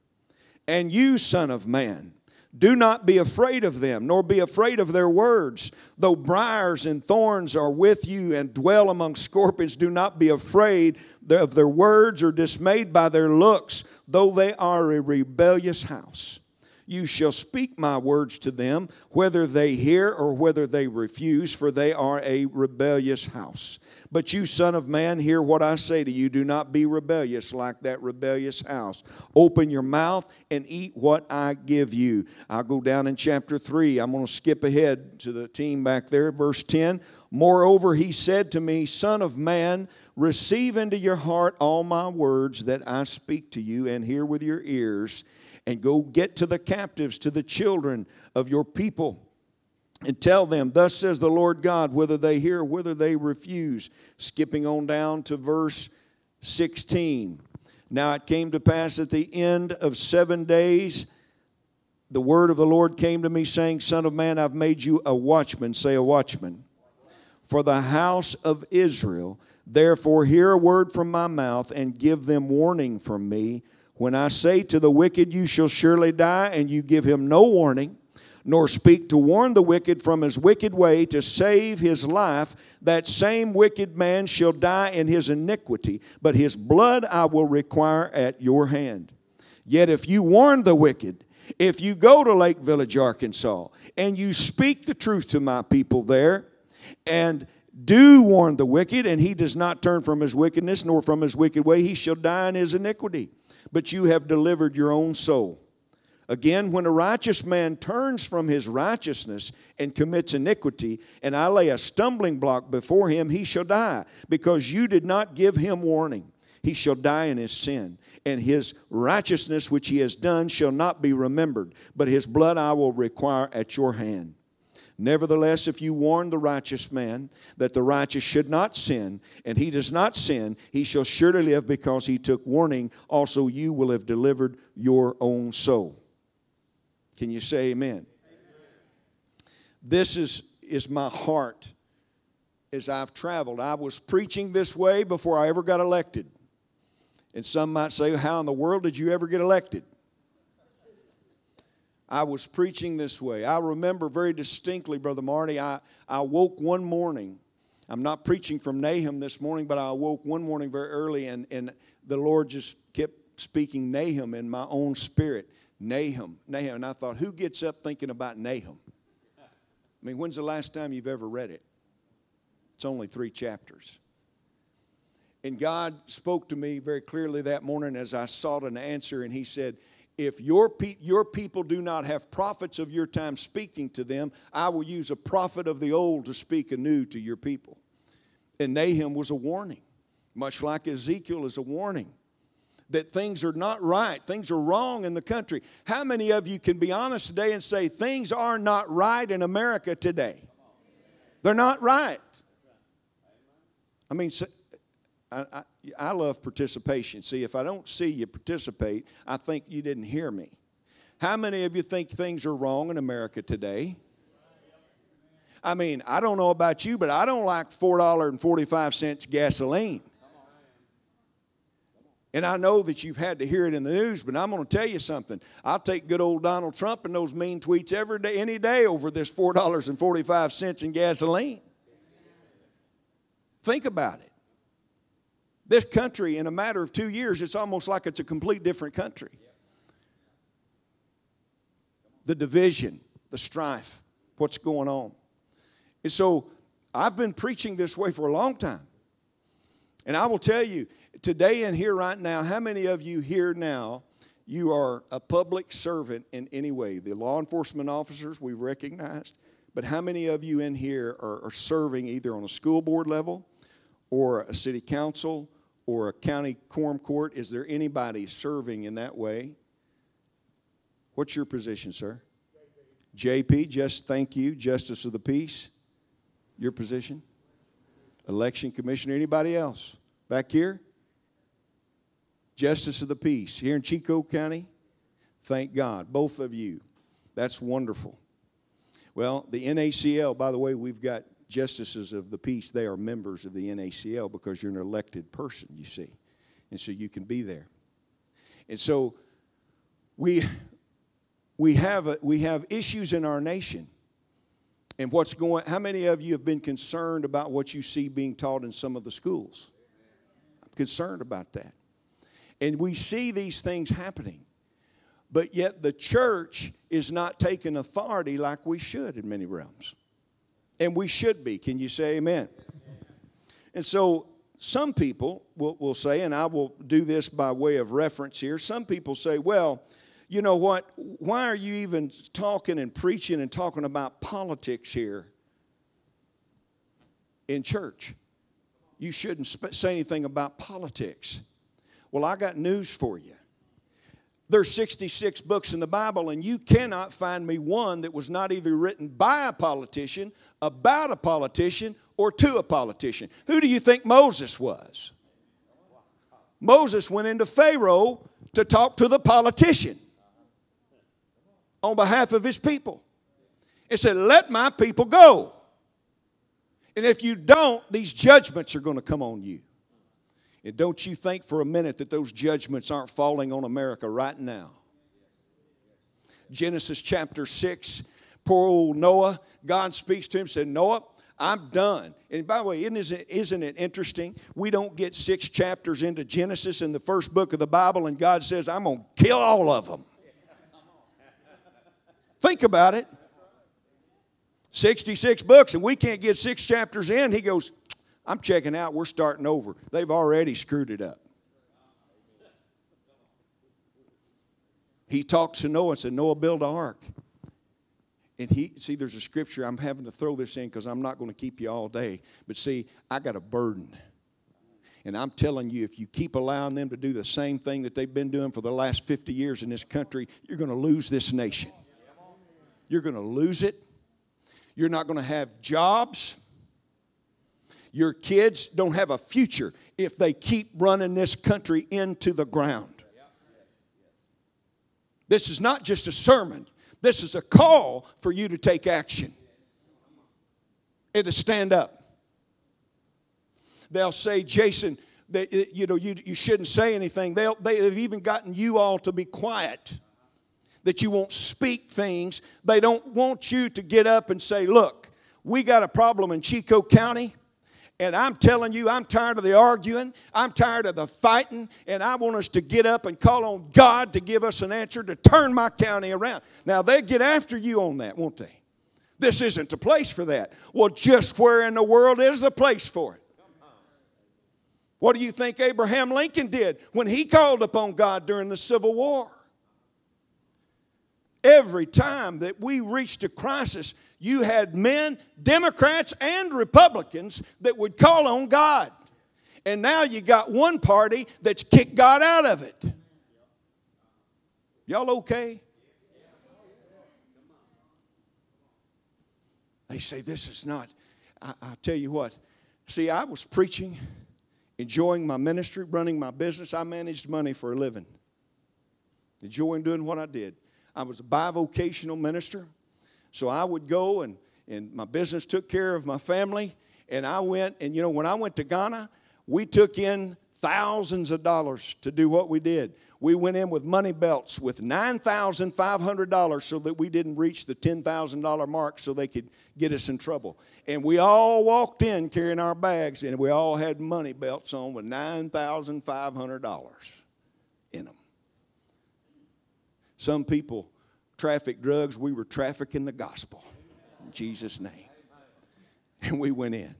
And you, Son of Man, Do not be afraid of them, nor be afraid of their words. Though briars and thorns are with you and dwell among scorpions, do not be afraid of their words or dismayed by their looks, though they are a rebellious house. You shall speak my words to them, whether they hear or whether they refuse, for they are a rebellious house. But you, son of man, hear what I say to you. Do not be rebellious like that rebellious house. Open your mouth and eat what I give you. I'll go down in chapter 3. I'm going to skip ahead to the team back there, verse 10. Moreover, he said to me, Son of man, receive into your heart all my words that I speak to you, and hear with your ears, and go get to the captives, to the children of your people and tell them, Thus says the Lord God, whether they hear, whether they refuse. Skipping on down to verse 16. Now it came to pass at the end of seven days, the word of the Lord came to me, saying, Son of man, I've made you a watchman. Say, a watchman. For the house of Israel. Therefore, hear a word from my mouth and give them warning from me. When I say to the wicked, You shall surely die, and you give him no warning nor speak to warn the wicked from his wicked way to save his life, that same wicked man shall die in his iniquity, but his blood I will require at your hand. Yet if you warn the wicked, if you go to Lake Village, Arkansas, and you speak the truth to my people there, and do warn the wicked, and he does not turn from his wickedness nor from his wicked way, he shall die in his iniquity. But you have delivered your own soul. Again, when a righteous man turns from his righteousness and commits iniquity, and I lay a stumbling block before him, he shall die, because you did not give him warning. He shall die in his sin, and his righteousness which he has done shall not be remembered, but his blood I will require at your hand. Nevertheless, if you warn the righteous man that the righteous should not sin, and he does not sin, he shall surely live because he took warning. Also, you will have delivered your own soul. Can you say amen? amen? This is, is my heart as I've traveled. I was preaching this way before I ever got elected. And some might say, How in the world did you ever get elected? I was preaching this way. I remember very distinctly, Brother Marty, I, I woke one morning. I'm not preaching from Nahum this morning, but I woke one morning very early and, and the Lord just kept speaking Nahum in my own spirit. Nahum, Nahum. And I thought, who gets up thinking about Nahum? I mean, when's the last time you've ever read it? It's only three chapters. And God spoke to me very clearly that morning as I sought an answer, and He said, If your, pe- your people do not have prophets of your time speaking to them, I will use a prophet of the old to speak anew to your people. And Nahum was a warning, much like Ezekiel is a warning that things are not right, things are wrong in the country. How many of you can be honest today and say things are not right in America today? They're not right. I mean, I, I, I love participation. See, if I don't see you participate, I think you didn't hear me. How many of you think things are wrong in America today? I mean, I don't know about you, but I don't like $4.45 gasoline. And I know that you've had to hear it in the news, but I'm going to tell you something. I'll take good old Donald Trump and those mean tweets every day, any day over this $4.45 in gasoline. Think about it. This country, in a matter of two years, it's almost like it's a complete different country. The division, the strife, what's going on. And so I've been preaching this way for a long time. And I will tell you, today and here right now, how many of you here now, you are a public servant in any way? The law enforcement officers we've recognized, but how many of you in here are, are serving either on a school board level or a city council or a county quorum court? Is there anybody serving in that way? What's your position, sir? JP, just thank you, Justice of the Peace. Your position? Election Commissioner, anybody else? Back here? Justice of the Peace here in Chicot County. Thank God, both of you. That's wonderful. Well, the NACL, by the way, we've got justices of the peace. They are members of the NACL because you're an elected person, you see. And so you can be there. And so we we have, a, we have issues in our nation. And what's going, how many of you have been concerned about what you see being taught in some of the schools? I'm concerned about that. And we see these things happening. But yet the church is not taking authority like we should in many realms. And we should be. Can you say amen? And so some people will, will say, and I will do this by way of reference here, some people say, well, you know what? Why are you even talking and preaching and talking about politics here in church? You shouldn't say anything about politics. Well, I got news for you. There's 66 books in the Bible, and you cannot find me one that was not either written by a politician, about a politician, or to a politician. Who do you think Moses was? Moses went into Pharaoh to talk to the politician on behalf of his people. It said, Let my people go. And if you don't, these judgments are going to come on you. And don't you think for a minute that those judgments aren't falling on America right now. Genesis chapter 6, poor old Noah, God speaks to him, said, Noah, I'm done. And by the way, isn't it, isn't it interesting? We don't get six chapters into Genesis in the first book of the Bible, and God says, I'm going to kill all of them. Think about it. 66 books, and we can't get six chapters in. He goes, I'm checking out. We're starting over. They've already screwed it up. He talks to Noah and said, Noah, build an ark. And he, see, there's a scripture. I'm having to throw this in because I'm not going to keep you all day. But see, I got a burden. And I'm telling you, if you keep allowing them to do the same thing that they've been doing for the last 50 years in this country, you're going to lose this nation. You're going to lose it. You're not going to have jobs. Your kids don't have a future if they keep running this country into the ground. This is not just a sermon, this is a call for you to take action and to stand up. They'll say, Jason, that, you know, you, you shouldn't say anything. They'll, they've even gotten you all to be quiet, that you won't speak things. They don't want you to get up and say, look, we got a problem in Chicot County. And I'm telling you, I'm tired of the arguing. I'm tired of the fighting. And I want us to get up and call on God to give us an answer to turn my county around. Now, they get after you on that, won't they? This isn't the place for that. Well, just where in the world is the place for it? What do you think Abraham Lincoln did when he called upon God during the Civil War? Every time that we reached a crisis, you had men, Democrats and Republicans, that would call on God. And now you got one party that's kicked God out of it. Y'all okay? They say this is not. I, I tell you what. See, I was preaching, enjoying my ministry, running my business. I managed money for a living, enjoying doing what I did. I was a bivocational minister. So I would go and, and my business took care of my family. And I went, and you know, when I went to Ghana, we took in thousands of dollars to do what we did. We went in with money belts with $9,500 so that we didn't reach the $10,000 mark so they could get us in trouble. And we all walked in carrying our bags, and we all had money belts on with $9,500 in them. Some people traffic drugs, we were trafficking the gospel. In Jesus' name. And we went in.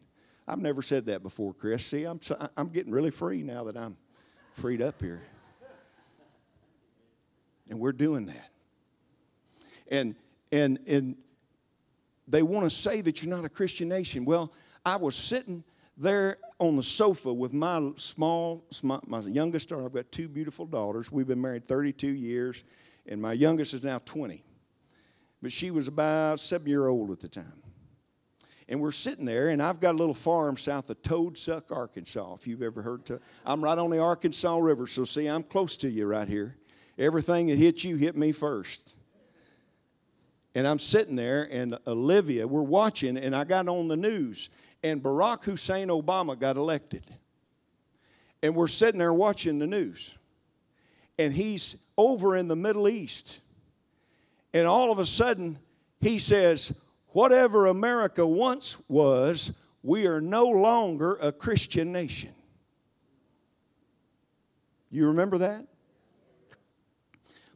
I've never said that before, Chris. See, I'm, I'm getting really free now that I'm freed up here. And we're doing that. And, and, and they want to say that you're not a Christian nation. Well, I was sitting there on the sofa with my small, my, my youngest daughter. I've got two beautiful daughters. We've been married 32 years and my youngest is now 20. But she was about seven year old at the time. And we're sitting there, and I've got a little farm south of Toad Suck, Arkansas, if you've ever heard to. I'm right on the Arkansas River, so see, I'm close to you right here. Everything that hit you hit me first. And I'm sitting there, and Olivia, we're watching, and I got on the news, and Barack Hussein Obama got elected. And we're sitting there watching the news and he's over in the Middle East. And all of a sudden, he says, Whatever America once was, we are no longer a Christian nation. You remember that?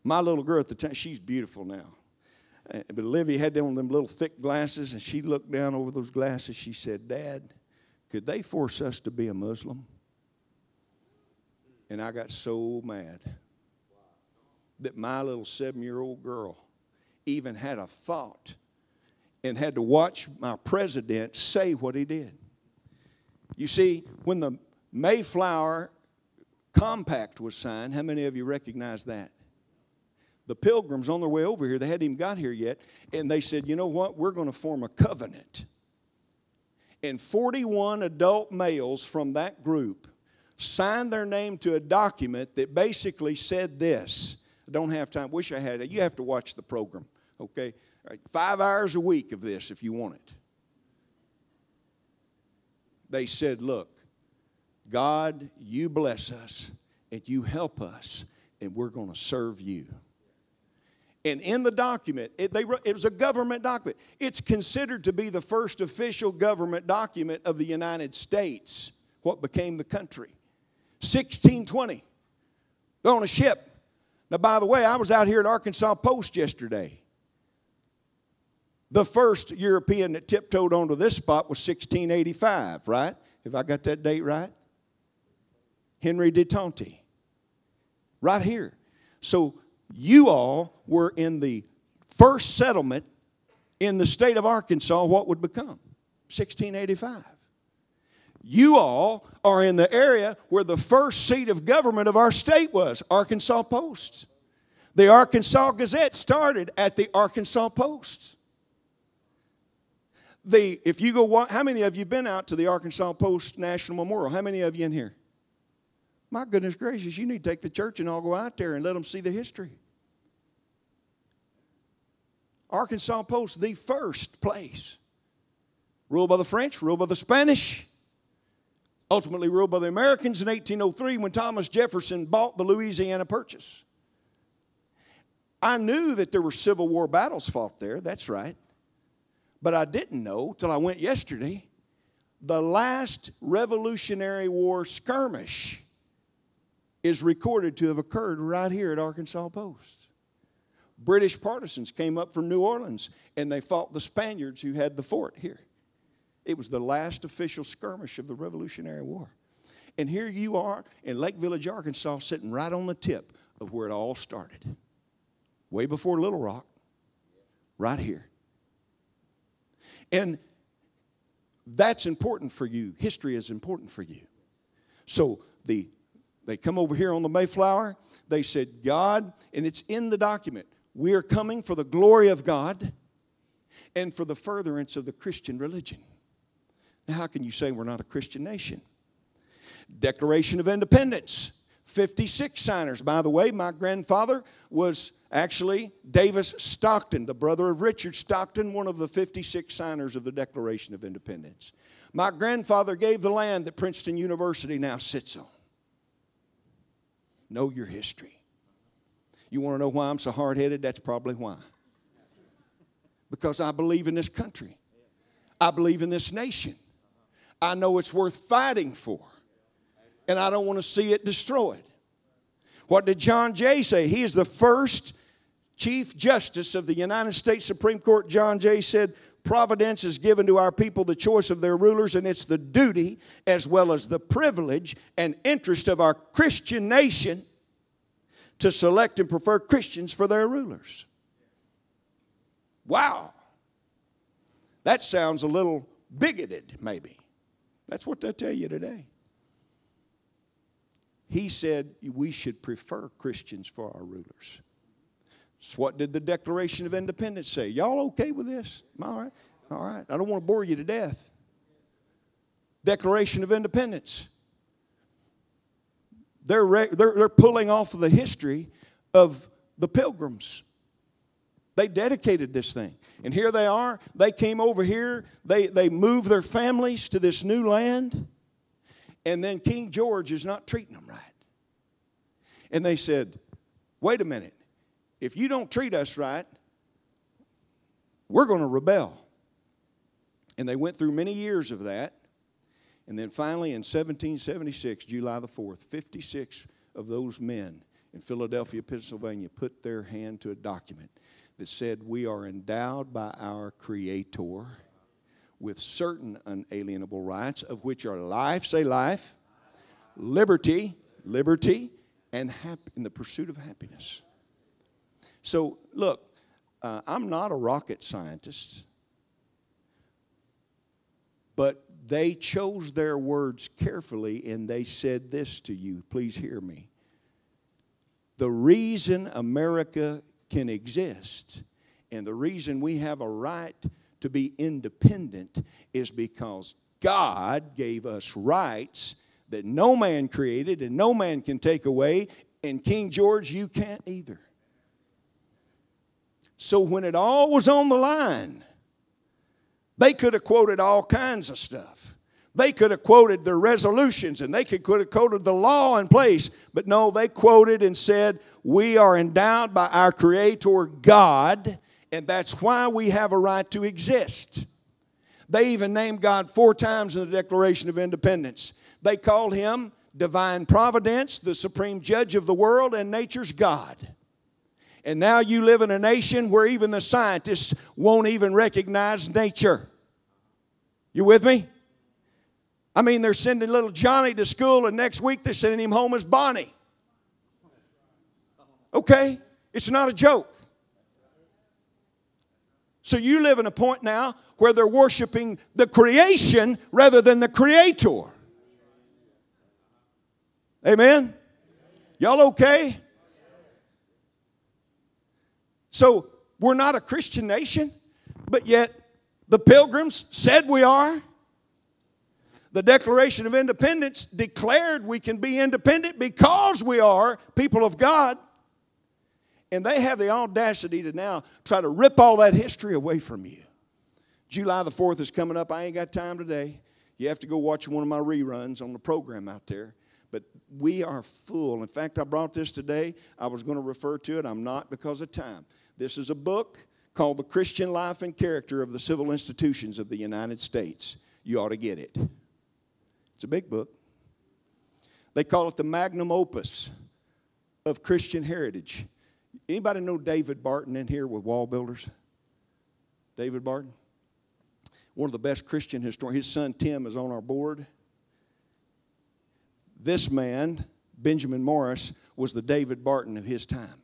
My little girl at the time, she's beautiful now. Uh, But Olivia had on them little thick glasses, and she looked down over those glasses. She said, Dad, could they force us to be a Muslim? And I got so mad that my little seven year old girl even had a thought and had to watch my president say what he did. You see, when the Mayflower Compact was signed, how many of you recognize that? The pilgrims on their way over here, they hadn't even got here yet, and they said, you know what, we're going to form a covenant. And 41 adult males from that group signed their name to a document that basically said this. I don't have time, wish I had it. You have to watch the program, okay? Right, five hours a week of this if you want it. They said, look, God, you bless us and you help us, and we're going to serve you. And in the document, it, they, it was a government document. It's considered to be the first official government document of the United States, what became the country. 1620. They're on a ship. Now, by the way, I was out here at Arkansas Post yesterday. The first European that tiptoed onto this spot was 1685, right? Have I got that date right? Henry de Tonti. Right here. So you all were in the first settlement in the state of Arkansas, what would become? 1685. You all are in the area where the first seat of government of our state was, Arkansas Post. The Arkansas Gazette started at the Arkansas Post. The, if you go, how many of you been out to the Arkansas Post National Memorial? How many of you in here? My goodness gracious, you need to take the church and all go out there and let them see the history. Arkansas Post, the first place. Ruled by the French, ruled by the Spanish, ultimately ruled by the Americans in 1803 when Thomas Jefferson bought the Louisiana Purchase. I knew that there were Civil War battles fought there, that's right. But I didn't know till I went yesterday the last Revolutionary War skirmish is recorded to have occurred right here at Arkansas Post. British partisans came up from New Orleans and they fought the Spaniards who had the fort here. It was the last official skirmish of the Revolutionary War. And here you are in Lake Village, Arkansas, sitting right on the tip of where it all started. Way before Little Rock, right here. And that's important for you. History is important for you. So the they come over here on the Mayflower. They said, God, and it's in the document, we are coming for the glory of God and for the furtherance of the Christian religion. Now, how can you say we're not a Christian nation? Declaration of Independence, 56 signers. By the way, my grandfather was actually Davis Stockton, the brother of Richard Stockton, one of the 56 signers of the Declaration of Independence. My grandfather gave the land that Princeton University now sits on. Know your history. You want to know why I'm so hard headed? That's probably why. Because I believe in this country, I believe in this nation. I know it's worth fighting for, and I don't want to see it destroyed. What did John Jay say? He is the first Chief Justice of the United States Supreme Court. John Jay said, Providence has given to our people the choice of their rulers, and it's the duty as well as the privilege and interest of our Christian nation to select and prefer Christians for their rulers. Wow. That sounds a little bigoted, maybe. That's what they tell you today. He said we should prefer Christians for our rulers. So, what did the Declaration of Independence say? Y'all okay with this? Am I all right? All right. I don't want to bore you to death. Declaration of Independence. They're, re- they're, they're pulling off of the history of the pilgrims. They dedicated this thing. And here they are. They came over here. They, they moved their families to this new land. And then King George is not treating them right. And they said, wait a minute. If you don't treat us right, we're going to rebel. And they went through many years of that. And then finally, in 1776, July the 4th, 56 of those men in Philadelphia, Pennsylvania, put their hand to a document that said, We are endowed by our Creator with certain unalienable rights, of which are life, say life, liberty, liberty, and hap- in the pursuit of happiness. So, look, uh, I'm not a rocket scientist, but they chose their words carefully and they said this to you. Please hear me. The reason America can exist and the reason we have a right to be independent is because God gave us rights that no man created and no man can take away, and King George, you can't either. So when it all was on the line, they could have quoted all kinds of stuff. They could have quoted their resolutions and they could, have quoted the law in place. But no, they quoted and said, We are endowed by our Creator God, and that's why we have a right to exist. They even named God four times in the Declaration of Independence. They called him divine providence, the supreme judge of the world, and nature's God. And now you live in a nation where even the scientists won't even recognize nature. You with me? I mean, they're sending little Johnny to school, and next week they're sending him home as Bonnie. Okay? It's not a joke. So you live in a point now where they're worshiping the creation rather than the creator. Amen? Y'all okay? So we're not a Christian nation, but yet the pilgrims said we are. The Declaration of Independence declared we can be independent because we are people of God. And they have the audacity to now try to rip all that history away from you. July the 4th is coming up. I ain't got time today. You have to go watch one of my reruns on the program out there. But we are full. In fact, I brought this today. I was going to refer to it. I'm not because of time. This is a book called The Christian Life and Character of the Civil Institutions of the United States. You ought to get it. It's a big book. They call it the magnum opus of Christian heritage. Anybody know David Barton in here with WallBuilders? David Barton? One of the best Christian historians. His son Tim is on our board. This man, Benjamin Morris, was the David Barton of his time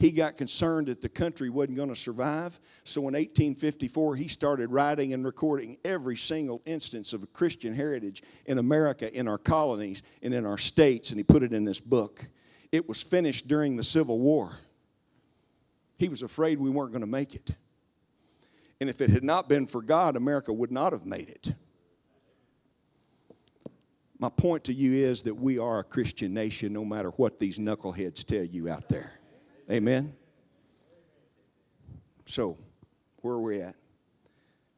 he got concerned that the country wasn't going to survive. So in 1854, he started writing and recording every single instance of a Christian heritage in America, in our colonies, and in our states, and he put it in this book. It was finished during the Civil War. He was afraid we weren't going to make it. And if it had not been for God, America would not have made it. My point to you is that we are a Christian nation no matter what these knuckleheads tell you out there. Amen? So, where are we at?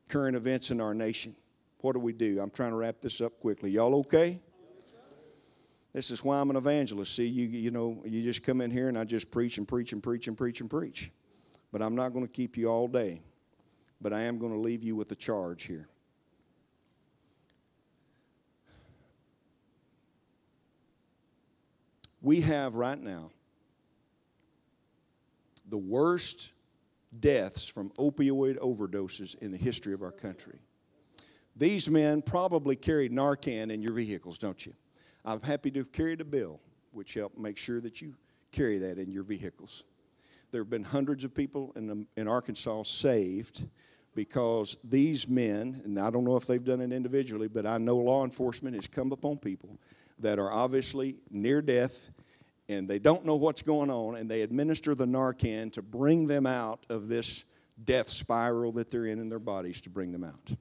Current events in our nation. What do we do? I'm trying to wrap this up quickly. Y'all okay? This is why I'm an evangelist. See, you, you know, you just come in here and I just preach and preach and preach and preach and preach. But I'm not going to keep you all day. But I am going to leave you with a charge here. We have right now the worst deaths from opioid overdoses in the history of our country. These men probably carried Narcan in your vehicles, don't you? I'm happy to have carried a bill which helped make sure that you carry that in your vehicles. There have been hundreds of people in, um, in Arkansas saved because these men, and I don't know if they've done it individually, but I know law enforcement has come upon people that are obviously near death and they don't know what's going on, and they administer the Narcan to bring them out of this death spiral that they're in in their bodies to bring them out.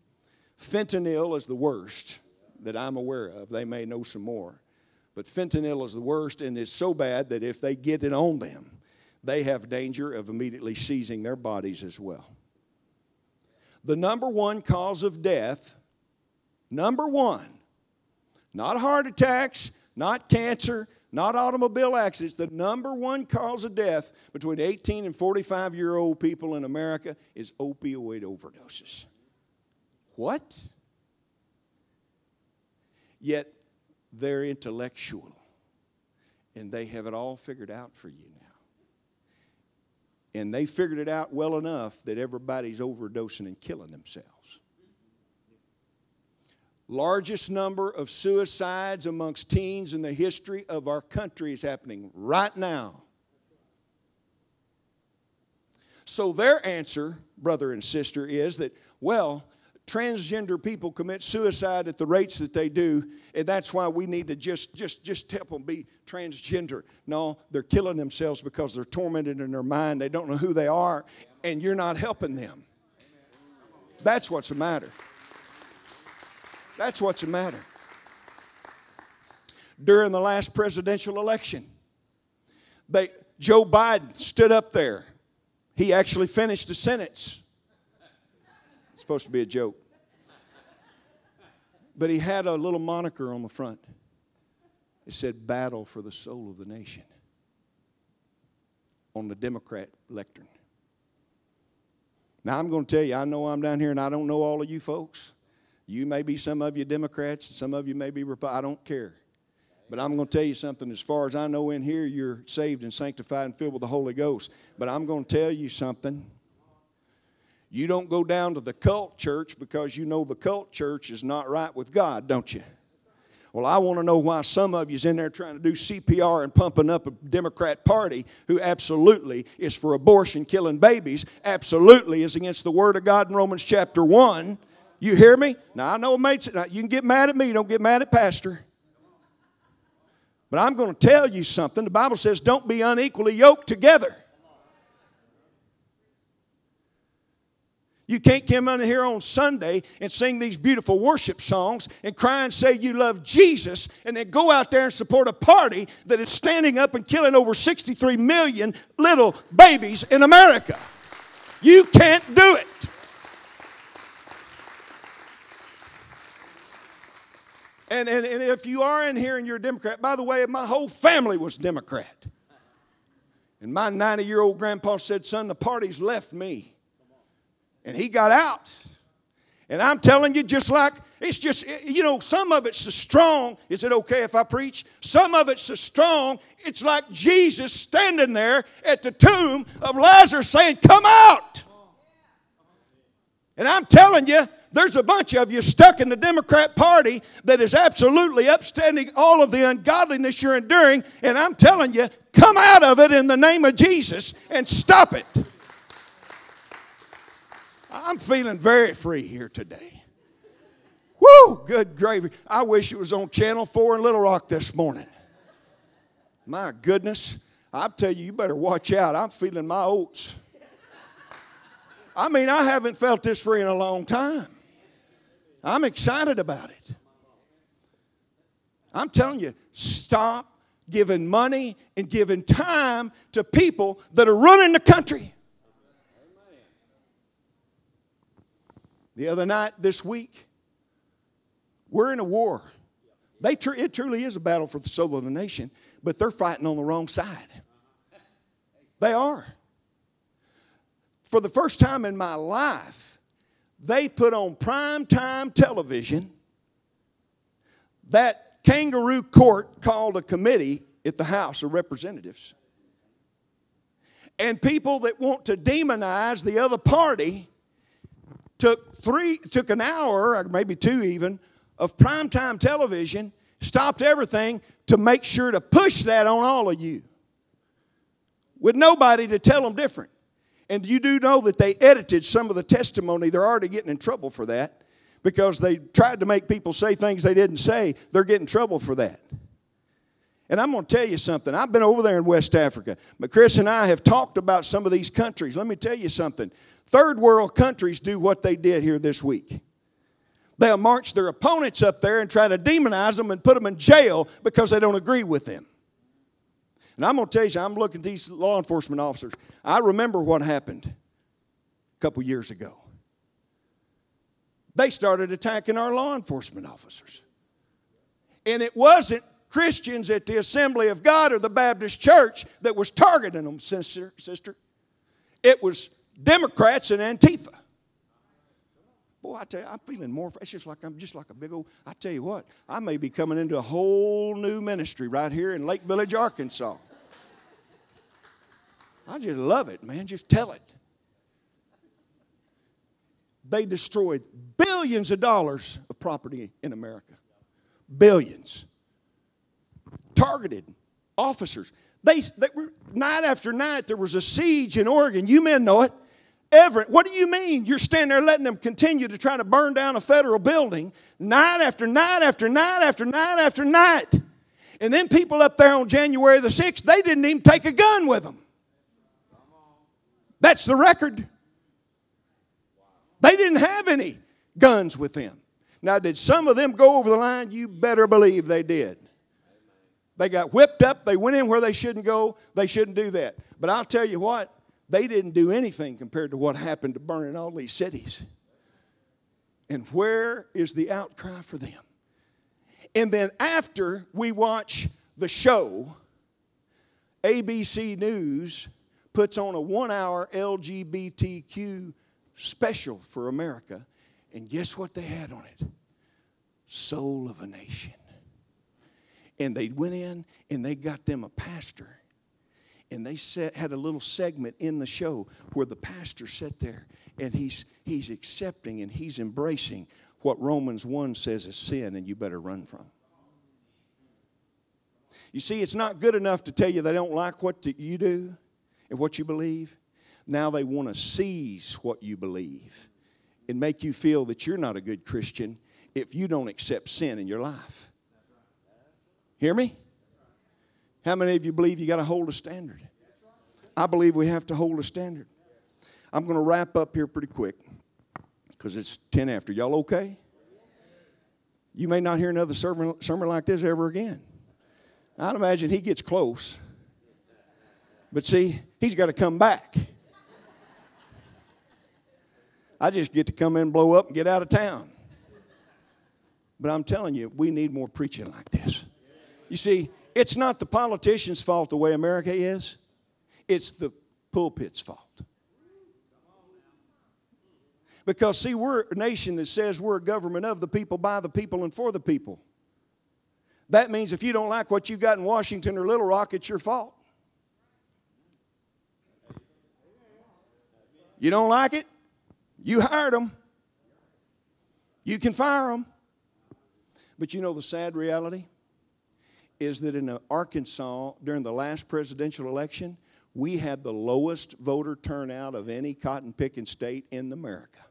Fentanyl is the worst that I'm aware of. They may know some more. But fentanyl is the worst, and it's so bad that if they get it on them, they have danger of immediately seizing their bodies as well. The number one cause of death, number one, not heart attacks, not cancer, not automobile accidents, the number one cause of death between 18 and 45 year old people in America is opioid overdoses. What? Yet they're intellectual and they have it all figured out for you now. And they figured it out well enough that everybody's overdosing and killing themselves. Largest number of suicides amongst teens in the history of our country is happening right now. So, their answer, brother and sister, is that, well, transgender people commit suicide at the rates that they do, and that's why we need to just just just help them be transgender. No, they're killing themselves because they're tormented in their mind. They don't know who they are, and you're not helping them. That's what's the matter. That's what's the matter. During the last presidential election, they, Joe Biden stood up there. He actually finished the sentence. It's supposed to be a joke. But he had a little moniker on the front. It said, Battle for the Soul of the Nation on the Democrat lectern. Now, I'm going to tell you, I know I'm down here and I don't know all of you folks. You may be some of you Democrats, some of you may be Republicans. I don't care. But I'm going to tell you something. As far as I know in here, you're saved and sanctified and filled with the Holy Ghost. But I'm going to tell you something. You don't go down to the cult church because you know the cult church is not right with God, don't you? Well, I want to know why some of you's in there trying to do CPR and pumping up a Democrat Party who absolutely is for abortion, killing babies, absolutely is against the Word of God in Romans chapter 1 you hear me? Now, I know mates, you can get mad at me, don't get mad at Pastor. But I'm going to tell you something. The Bible says, don't be unequally yoked together. You can't come in here on Sunday and sing these beautiful worship songs and cry and say you love Jesus and then go out there and support a party that is standing up and killing over 63 million little babies in America. You can't do it. And, and, and if you are in here and you're a Democrat, by the way, my whole family was Democrat. And my 90 year old grandpa said, Son, the party's left me. And he got out. And I'm telling you, just like it's just, you know, some of it's so strong. Is it okay if I preach? Some of it's so strong, it's like Jesus standing there at the tomb of Lazarus saying, Come out. And I'm telling you, there's a bunch of you stuck in the Democrat Party that is absolutely upstanding all of the ungodliness you're enduring, and I'm telling you, come out of it in the name of Jesus and stop it. I'm feeling very free here today. Woo, good gravy. I wish it was on Channel 4 in Little Rock this morning. My goodness. I tell you, you better watch out. I'm feeling my oats. I mean, I haven't felt this free in a long time. I'm excited about it. I'm telling you, stop giving money and giving time to people that are running the country. The other night, this week, we're in a war. They tr- it truly is a battle for the soul of the nation, but they're fighting on the wrong side. They are. For the first time in my life, they put on prime time television that kangaroo court called a committee at the House of Representatives. And people that want to demonize the other party took three took an hour or maybe two even of primetime television stopped everything to make sure to push that on all of you with nobody to tell them different and you do know that they edited some of the testimony. They're already getting in trouble for that because they tried to make people say things they didn't say. They're getting in trouble for that. And I'm going to tell you something. I've been over there in West Africa, but Chris and I have talked about some of these countries. Let me tell you something. Third world countries do what they did here this week. They'll march their opponents up there and try to demonize them and put them in jail because they don't agree with them. And I'm going to tell you, I'm looking at these law enforcement officers. I remember what happened a couple years ago. They started attacking our law enforcement officers. And it wasn't Christians at the Assembly of God or the Baptist Church that was targeting them, sister. sister. It was Democrats and Antifa. Boy, I tell you, I'm feeling more. It's just like I'm just like a big old. I tell you what, I may be coming into a whole new ministry right here in Lake Village, Arkansas. I just love it, man. Just tell it. They destroyed billions of dollars of property in America. Billions. Targeted officers. They, they were, night after night, there was a siege in Oregon. You men know it. Everett, what do you mean? You're standing there letting them continue to try to burn down a federal building night after night after night after night after night. And then people up there on January the 6th, they didn't even take a gun with them. That's the record. They didn't have any guns with them. Now, did some of them go over the line? You better believe they did. They got whipped up. They went in where they shouldn't go. They shouldn't do that. But I'll tell you what, they didn't do anything compared to what happened to burning all these cities. And where is the outcry for them? And then after we watch the show, ABC News puts on a one hour LGBTQ special for America. And guess what they had on it? Soul of a Nation. And they went in and they got them a pastor. And they set, had a little segment in the show where the pastor sat there and he's, he's accepting and he's embracing what Romans 1 says is sin and you better run from. You see, it's not good enough to tell you they don't like what you do and what you believe. Now they want to seize what you believe and make you feel that you're not a good Christian if you don't accept sin in your life. Hear me? How many of you believe you got to hold a standard? I believe we have to hold a standard. I'm going to wrap up here pretty quick because it's 10 after. Y'all okay? You may not hear another sermon, sermon like this ever again. I'd imagine he gets close. But see, he's got to come back. I just get to come in, blow up, and get out of town. But I'm telling you, we need more preaching like this. You see, it's not the politicians' fault the way America is, it's the pulpit's fault. Because, see, we're a nation that says we're a government of the people, by the people, and for the people. That means if you don't like what you got in Washington or Little Rock, it's your fault. You don't like it? You hired them. You can fire them. But you know the sad reality is that in Arkansas during the last presidential election, we had the lowest voter turnout of any cotton picking state in America.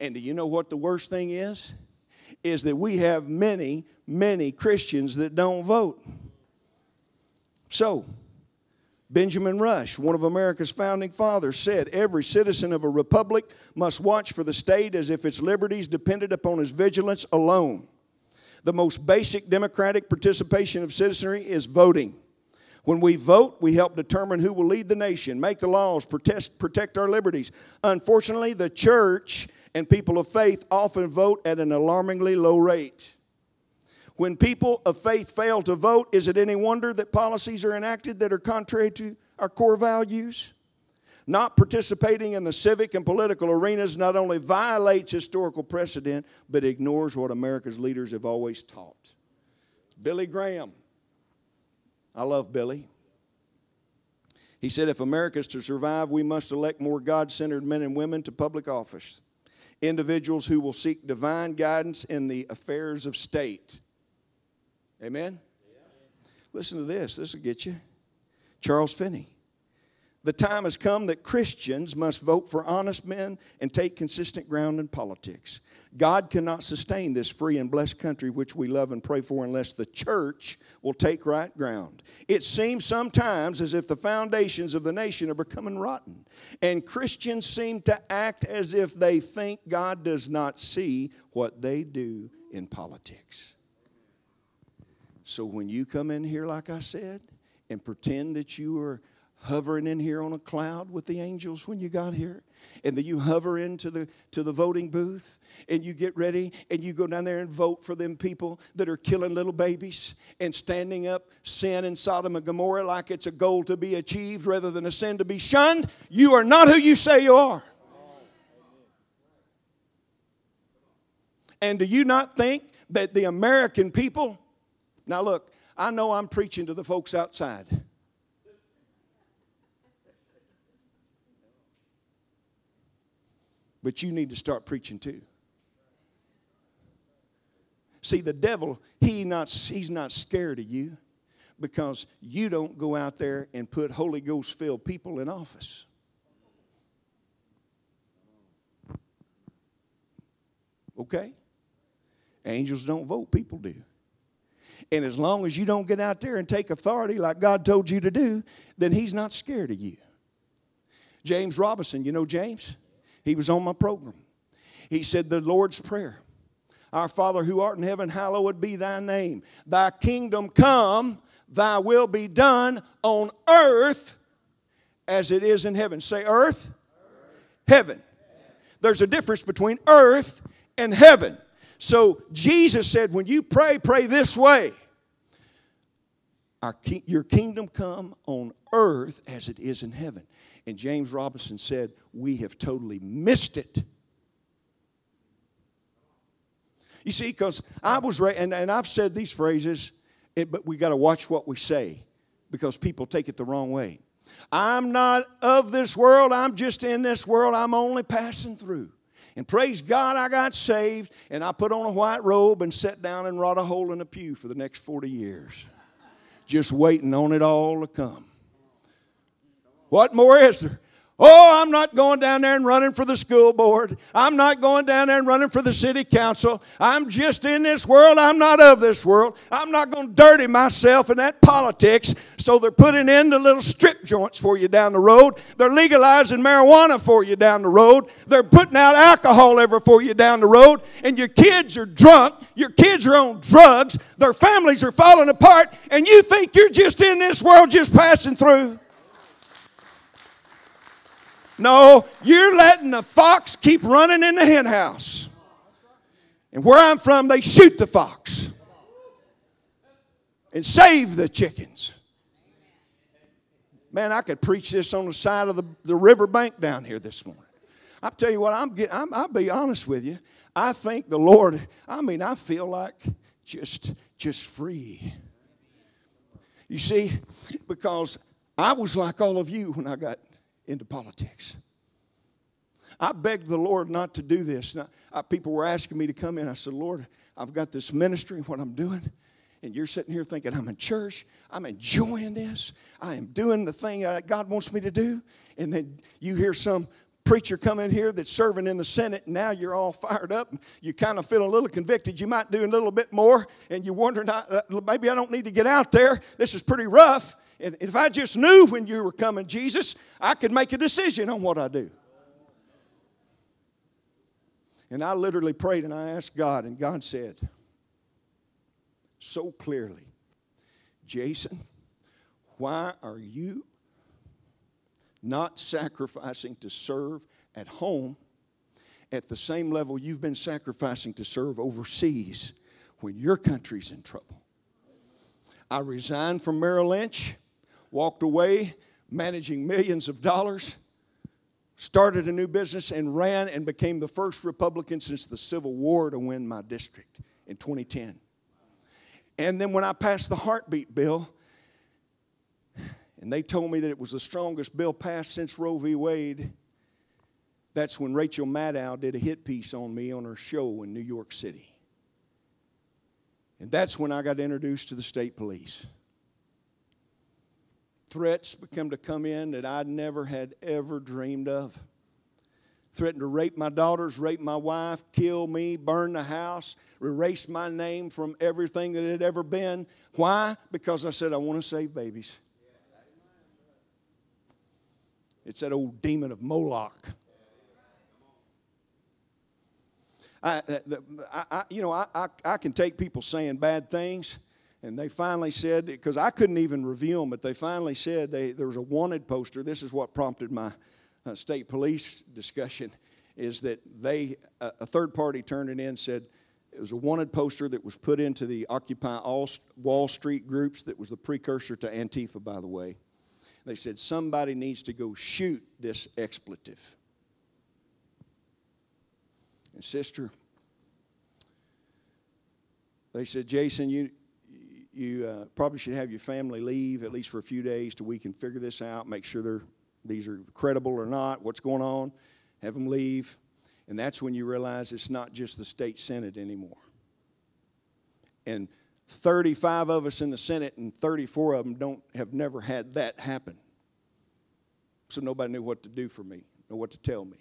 And do you know what the worst thing is? Is that we have many, many Christians that don't vote. So, Benjamin Rush, one of America's founding fathers, said every citizen of a republic must watch for the state as if its liberties depended upon his vigilance alone. The most basic democratic participation of citizenry is voting. When we vote, we help determine who will lead the nation, make the laws, protest, protect our liberties. Unfortunately, the church and people of faith often vote at an alarmingly low rate. When people of faith fail to vote, is it any wonder that policies are enacted that are contrary to our core values? Not participating in the civic and political arenas not only violates historical precedent, but ignores what America's leaders have always taught. Billy Graham. I love Billy. He said, if America is to survive, we must elect more God centered men and women to public office. Individuals who will seek divine guidance in the affairs of state. Amen? Listen to this. This will get you. Charles Finney. The time has come that Christians must vote for honest men and take consistent ground in politics. God cannot sustain this free and blessed country which we love and pray for unless the church will take right ground. It seems sometimes as if the foundations of the nation are becoming rotten, and Christians seem to act as if they think God does not see what they do in politics. So when you come in here, like I said, and pretend that you are hovering in here on a cloud with the angels when you got here? And then you hover into the to the voting booth and you get ready and you go down there and vote for them people that are killing little babies and standing up sin in Sodom and Gomorrah like it's a goal to be achieved rather than a sin to be shunned. You are not who you say you are. And do you not think that the American people now look I know I'm preaching to the folks outside but you need to start preaching too. See, the devil, he not, he's not scared of you because you don't go out there and put Holy Ghost filled people in office. Okay? Angels don't vote, people do. And as long as you don't get out there and take authority like God told you to do, then He's not scared of you. James Robinson, you know James? He was on my program. He said, The Lord's Prayer. Our Father who art in heaven, hallowed be thy name. Thy kingdom come, thy will be done on earth as it is in heaven. Say earth, heaven. There's a difference between earth and heaven. So Jesus said, when you pray, pray this way. Our, your kingdom come on earth as it is in heaven. And James Robinson said, We have totally missed it. You see, because I was, ra- and, and I've said these phrases, it, but we got to watch what we say because people take it the wrong way. I'm not of this world, I'm just in this world, I'm only passing through. And praise God, I got saved, and I put on a white robe and sat down and wrought a hole in a pew for the next 40 years, just waiting on it all to come. What more is there? Oh, I'm not going down there and running for the school board. I'm not going down there and running for the city council. I'm just in this world. I'm not of this world. I'm not going to dirty myself in that politics. So they're putting in the little strip joints for you down the road. They're legalizing marijuana for you down the road. They're putting out alcohol ever for you down the road. And your kids are drunk. Your kids are on drugs. Their families are falling apart. And you think you're just in this world just passing through. No, you're letting the fox keep running in the hen house. And where I'm from, they shoot the fox and save the chickens. Man, I could preach this on the side of the, the river bank down here this morning. I'll tell you what, I'm getting, I'm, I'll be honest with you. I think the Lord, I mean, I feel like just, just free. You see, because I was like all of you when I got into politics. I begged the Lord not to do this. Now, I, people were asking me to come in. I said, Lord, I've got this ministry, what I'm doing. And you're sitting here thinking, I'm in church. I'm enjoying this. I am doing the thing that God wants me to do. And then you hear some preacher come in here that's serving in the Senate, and now you're all fired up. You kind of feel a little convicted. You might do a little bit more, and you're wondering, uh, maybe I don't need to get out there. This is pretty rough. And if I just knew when you were coming, Jesus, I could make a decision on what I do. And I literally prayed and I asked God, and God said so clearly, Jason, why are you not sacrificing to serve at home at the same level you've been sacrificing to serve overseas when your country's in trouble? I resigned from Merrill Lynch walked away managing millions of dollars, started a new business, and ran and became the first Republican since the Civil War to win my district in 2010. And then when I passed the heartbeat bill, and they told me that it was the strongest bill passed since Roe v. Wade, that's when Rachel Maddow did a hit piece on me on her show in New York City. And that's when I got introduced to the state police threats become to come in that I never had ever dreamed of. Threatened to rape my daughters, rape my wife, kill me, burn the house, erase my name from everything that it had ever been. Why? Because I said, I want to save babies. It's that old demon of Moloch. I, uh, I, I you know, I, I, I can take people saying bad things And they finally said, because I couldn't even review them, but they finally said they, there was a wanted poster. This is what prompted my uh, state police discussion, is that they, a, a third party turned it in said, it was a wanted poster that was put into the Occupy All Wall Street groups that was the precursor to Antifa, by the way. They said, somebody needs to go shoot this expletive. And, sister, they said, Jason, you, you uh, probably should have your family leave at least for a few days till we can figure this out, make sure they're, these are credible or not, what's going on. Have them leave. And that's when you realize it's not just the state Senate anymore. And 35 of us in the Senate and 34 of them don't have never had that happen. So nobody knew what to do for me or what to tell me.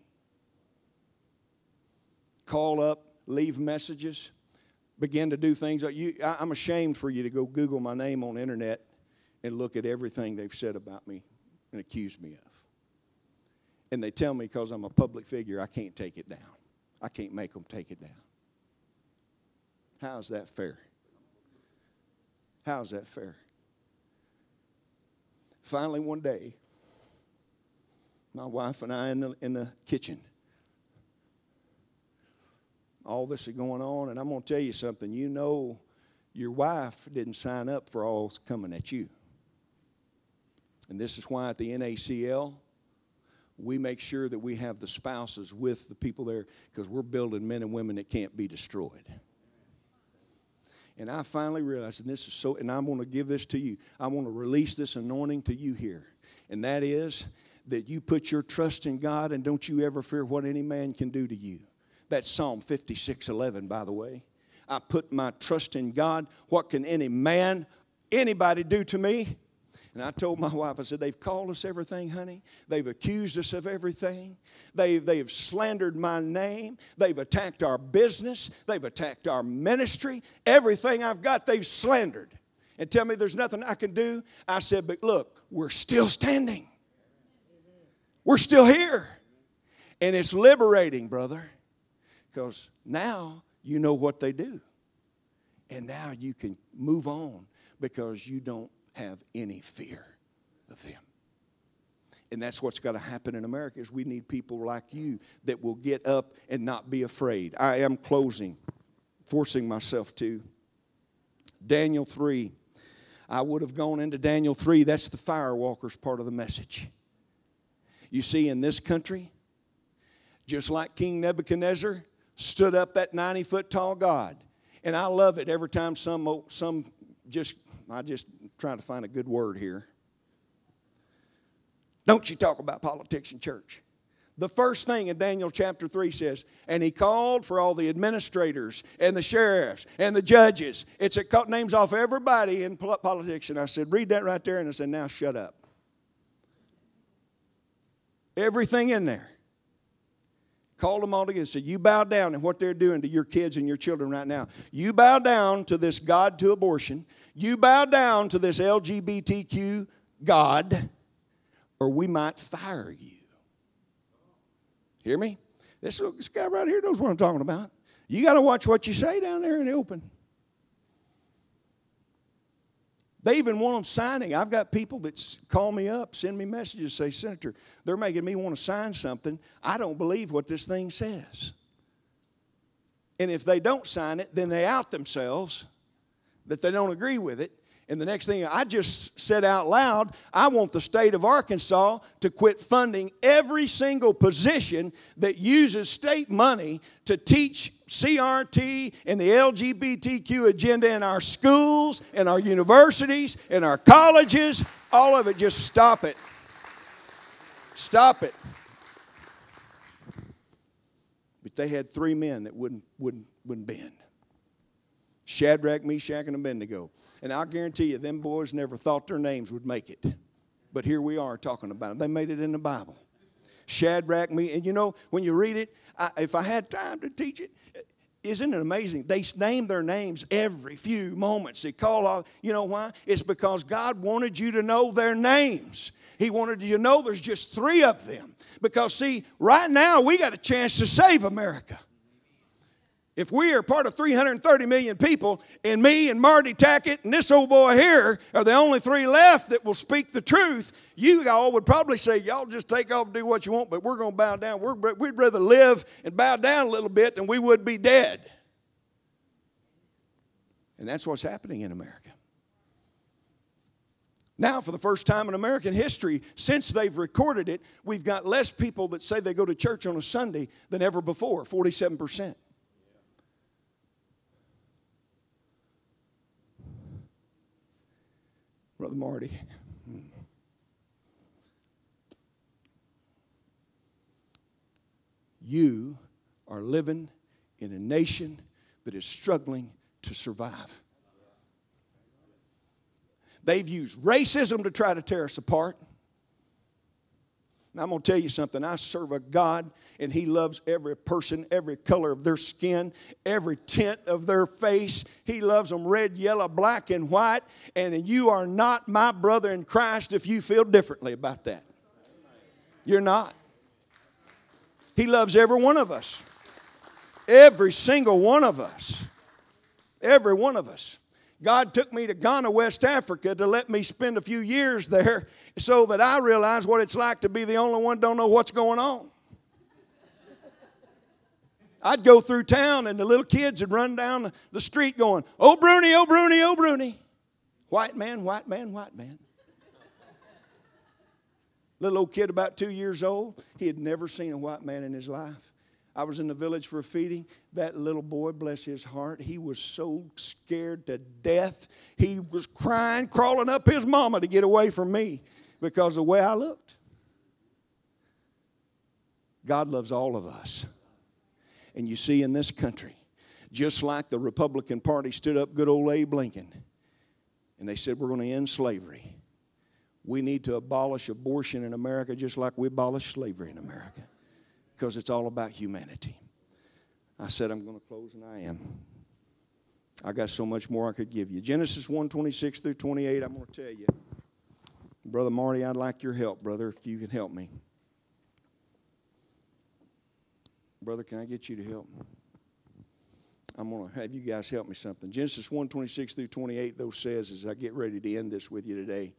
Call up, leave messages, begin to do things. You, I'm ashamed for you to go Google my name on the internet and look at everything they've said about me and accuse me of. And they tell me because I'm a public figure, I can't take it down. I can't make them take it down. How's that fair? How's that fair? Finally, one day, my wife and I in the, in the kitchen. All this is going on, and I'm going to tell you something. You know, your wife didn't sign up for all coming at you. And this is why at the NACL, we make sure that we have the spouses with the people there because we're building men and women that can't be destroyed. And I finally realized, and this is so, and I'm going to give this to you. I want to release this anointing to you here. And that is that you put your trust in God and don't you ever fear what any man can do to you. That's Psalm 56 11, by the way. I put my trust in God. What can any man, anybody do to me? And I told my wife, I said, they've called us everything, honey. They've accused us of everything. They, they've slandered my name. They've attacked our business. They've attacked our ministry. Everything I've got, they've slandered. And tell me there's nothing I can do. I said, but look, we're still standing. We're still here. And it's liberating, brother, because now you know what they do. And now you can move on because you don't have any fear of them. And that's what's got to happen in America is we need people like you that will get up and not be afraid. I am closing, forcing myself to. Daniel 3. I would have gone into Daniel 3. That's the firewalkers part of the message. You see, in this country, just like King Nebuchadnezzar stood up that 90 foot tall God. And I love it every time some, some just, I just trying to find a good word here. Don't you talk about politics in church. The first thing in Daniel chapter 3 says, and he called for all the administrators and the sheriffs and the judges. It's it cut names off everybody in politics. And I said, read that right there. And I said, now shut up. Everything in there. Called them all together. and Said, you bow down and what they're doing to your kids and your children right now. You bow down to this God to abortion. You bow down to this LGBTQ God, or we might fire you. Hear me? This, this guy right here knows what I'm talking about. You got to watch what you say down there in the open. They even want them signing. I've got people that call me up, send me messages, say, Senator, they're making me want to sign something. I don't believe what this thing says. And if they don't sign it, then they out themselves that they don't agree with it. And the next thing I just said out loud, I want the state of Arkansas to quit funding every single position that uses state money to teach CRT and the LGBTQ agenda in our schools, in our universities, in our colleges. All of it, just stop it. Stop it. But they had three men that wouldn't, wouldn't, wouldn't bend. Shadrach, Meshach, and Abednego. And I guarantee you, them boys never thought their names would make it. But here we are talking about them. They made it in the Bible. Shadrach, me, and you know, when you read it, I, if I had time to teach it, isn't it amazing? They name their names every few moments. They call off. you know why? It's because God wanted you to know their names. He wanted you to know there's just three of them. Because, see, right now we got a chance to save America. If we are part of 330 million people, and me and Marty Tackett and this old boy here are the only three left that will speak the truth, you all would probably say, Y'all just take off and do what you want, but we're going to bow down. We're, we'd rather live and bow down a little bit than we would be dead. And that's what's happening in America. Now, for the first time in American history, since they've recorded it, we've got less people that say they go to church on a Sunday than ever before 47%. Brother Marty. You are living in a nation that is struggling to survive. They've used racism to try to tear us apart. I'm going to tell you something. I serve a God, and He loves every person, every color of their skin, every tint of their face. He loves them red, yellow, black, and white. And you are not my brother in Christ if you feel differently about that. You're not. He loves every one of us. Every single one of us. Every one of us. God took me to Ghana, West Africa to let me spend a few years there so that I realize what it's like to be the only one don't know what's going on. I'd go through town and the little kids would run down the street going, Oh Bruni, oh Bruni, oh Bruni. White man, white man, white man. Little old kid about two years old, he had never seen a white man in his life. I was in the village for a feeding. That little boy, bless his heart, he was so scared to death. He was crying, crawling up his mama to get away from me because of the way I looked. God loves all of us. And you see, in this country, just like the Republican Party stood up good old Abe Lincoln and they said, We're going to end slavery. We need to abolish abortion in America just like we abolished slavery in America because it's all about humanity. I said I'm going to close, and I am. I got so much more I could give you. Genesis 1 26 through 28, I'm going to tell you. Brother Marty, I'd like your help, brother, if you can help me. Brother, can I get you to help? I'm going to have you guys help me something. Genesis 1 26 through 28, though, says, as I get ready to end this with you today,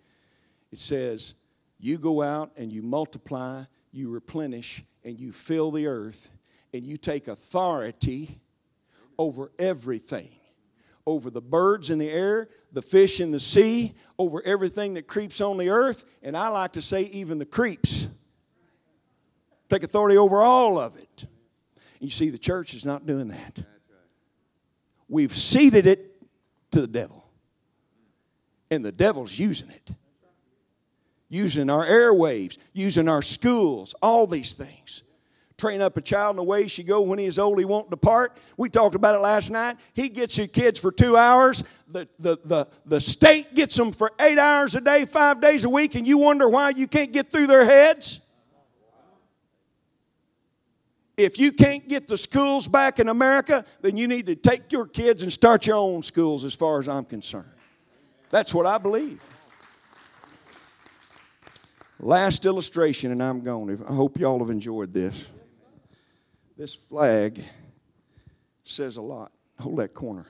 it says, You go out and you multiply, you replenish, and you fill the earth and you take authority over everything over the birds in the air, the fish in the sea, over everything that creeps on the earth, and I like to say, even the creeps. Take authority over all of it. And you see, the church is not doing that. We've ceded it to the devil, and the devil's using it using our airwaves, using our schools, all these things. Train up a child in the way she go when he is old, he won't depart. We talked about it last night. He gets your kids for two hours. The, the, the, the state gets them for eight hours a day, five days a week, and you wonder why you can't get through their heads? If you can't get the schools back in America, then you need to take your kids and start your own schools, as far as I'm concerned. That's what I believe. Last illustration, and I'm gone. I hope y'all have enjoyed this. This flag says a lot. Hold that corner.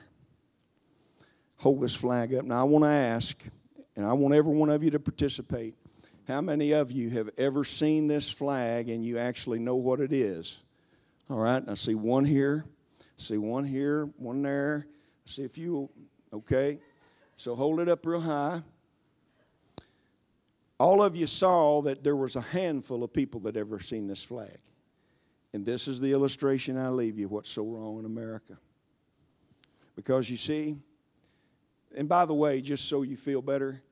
Hold this flag up. Now, I want to ask, and I want every one of you to participate. How many of you have ever seen this flag and you actually know what it is? All right, I see one here, I see one here, one there. I see a few. Okay, so hold it up real high all of you saw that there was a handful of people that ever seen this flag. And this is the illustration I leave you what's so wrong in America. Because you see, and by the way, just so you feel better,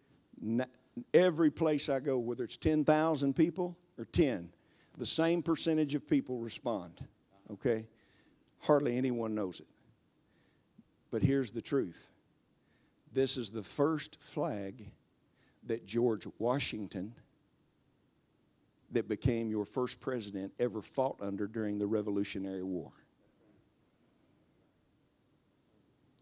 every place I go, whether it's 10,000 people or 10, the same percentage of people respond. Okay? Hardly anyone knows it. But here's the truth this is the first flag that George Washington, that became your first president, ever fought under during the Revolutionary War.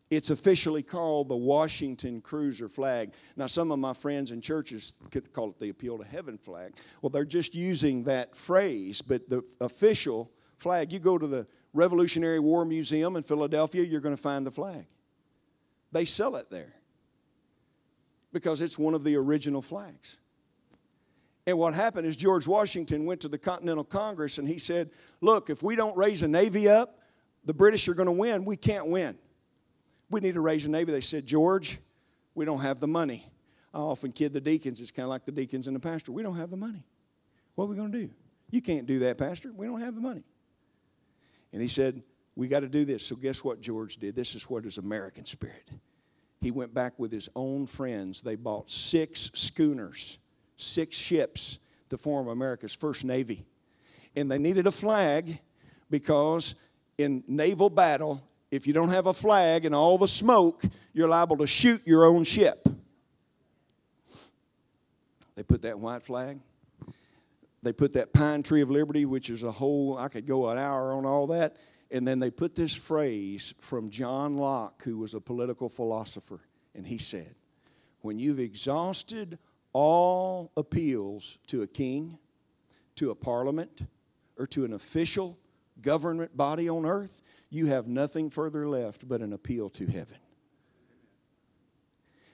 It's officially called the Washington Cruiser flag. Now, some of my friends in churches could call it the Appeal to Heaven flag. Well, they're just using that phrase, but the official flag, you go to the Revolutionary War Museum in Philadelphia, you're going to find the flag. They sell it there because it's one of the original flags. And what happened is George Washington went to the Continental Congress and he said, Look, if we don't raise a Navy up, the British are going to win. We can't win. We need to raise a Navy. They said, George, we don't have the money. I often kid the deacons. It's kind of like the deacons and the pastor. We don't have the money. What are we going to do? You can't do that, Pastor. We don't have the money. And he said, We got to do this. So, guess what George did? This is what is American spirit. He went back with his own friends. They bought six schooners six ships to form America's first navy. And they needed a flag because in naval battle, if you don't have a flag and all the smoke, you're liable to shoot your own ship. They put that white flag. They put that pine tree of liberty, which is a whole, I could go an hour on all that. And then they put this phrase from John Locke, who was a political philosopher. And he said, When you've exhausted all appeals to a king, to a parliament, or to an official government body on earth, you have nothing further left but an appeal to heaven.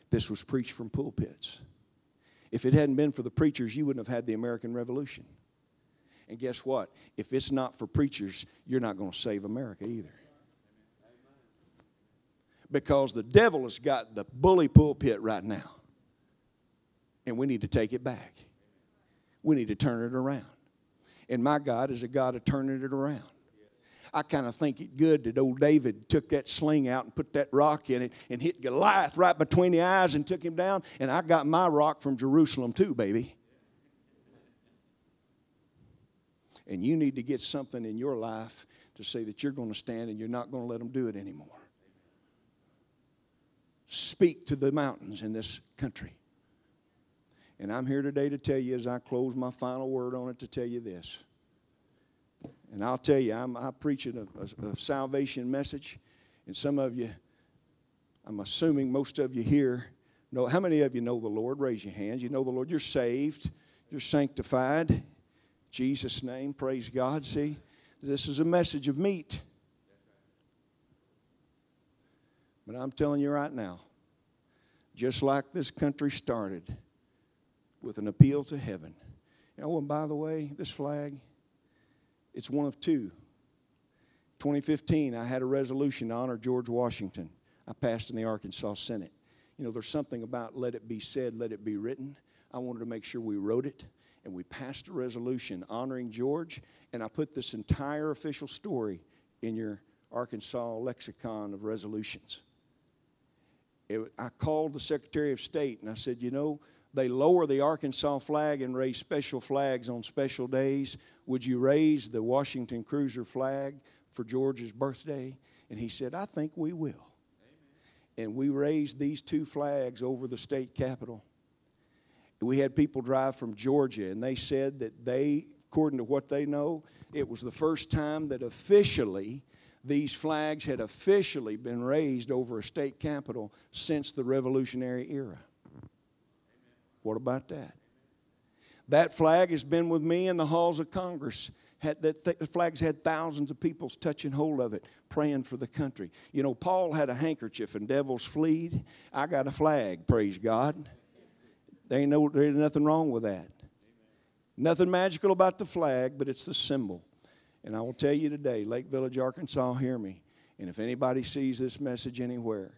This was preached from pulpits. If it hadn't been for the preachers, you wouldn't have had the American Revolution. And guess what? If it's not for preachers, you're not going to save America either. Because the devil has got the bully pulpit right now and we need to take it back. We need to turn it around. And my God is a God of turning it around. I kind of think it good that old David took that sling out and put that rock in it and hit Goliath right between the eyes and took him down. And I got my rock from Jerusalem too, baby. And you need to get something in your life to say that you're going to stand and you're not going to let them do it anymore. Speak to the mountains in this country. And I'm here today to tell you, as I close my final word on it, to tell you this. And I'll tell you, I'm, I'm preaching a, a, a salvation message, and some of you, I'm assuming most of you here know. How many of you know the Lord? Raise your hands. You know the Lord. You're saved. You're sanctified. Jesus' name. Praise God. See, this is a message of meat. But I'm telling you right now, just like this country started, with an appeal to heaven. Know, and by the way, this flag, it's one of two. 2015, I had a resolution to honor George Washington. I passed in the Arkansas Senate. You know, there's something about let it be said, let it be written. I wanted to make sure we wrote it, and we passed a resolution honoring George, and I put this entire official story in your Arkansas lexicon of resolutions. It, I called the Secretary of State and I said, you know, they lower the Arkansas flag and raise special flags on special days. Would you raise the Washington Cruiser flag for George's birthday? And he said, I think we will. Amen. And we raised these two flags over the state capitol. We had people drive from Georgia, and they said that they, according to what they know, it was the first time that officially these flags had officially been raised over a state capitol since the Revolutionary era. What about that? That flag has been with me in the halls of Congress. Had, that th- flag's had thousands of people touching hold of it, praying for the country. You know, Paul had a handkerchief and devils fleed. I got a flag, praise God. There ain't, no, there ain't nothing wrong with that. Nothing magical about the flag, but it's the symbol. And I will tell you today, Lake Village, Arkansas, hear me. And if anybody sees this message anywhere,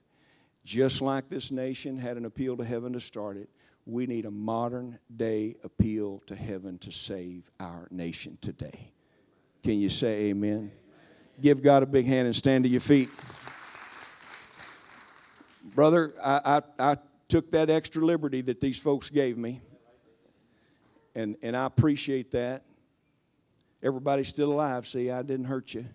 just like this nation had an appeal to heaven to start it, we need a modern day appeal to heaven to save our nation today. Can you say amen? Give God a big hand and stand to your feet. Brother, I, I, I took that extra liberty that these folks gave me, and, and I appreciate that. Everybody's still alive. See, I didn't hurt you.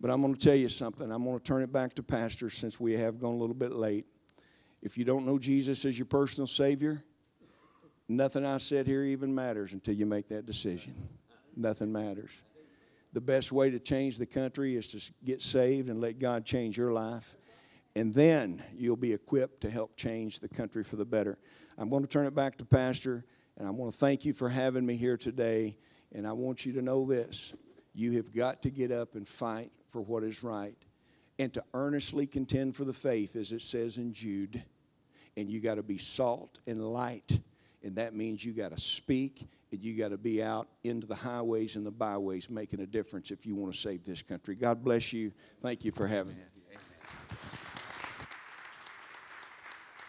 But I'm going to tell you something. I'm going to turn it back to Pastor since we have gone a little bit late. If you don't know Jesus as your personal Savior, nothing I said here even matters until you make that decision. Nothing matters. The best way to change the country is to get saved and let God change your life. And then you'll be equipped to help change the country for the better. I'm going to turn it back to Pastor, and I want to thank you for having me here today. And I want you to know this You have got to get up and fight for what is right and to earnestly contend for the faith, as it says in Jude. And you got to be salt and light. And that means you got to speak and you got to be out into the highways and the byways making a difference if you want to save this country. God bless you. Thank you for having me.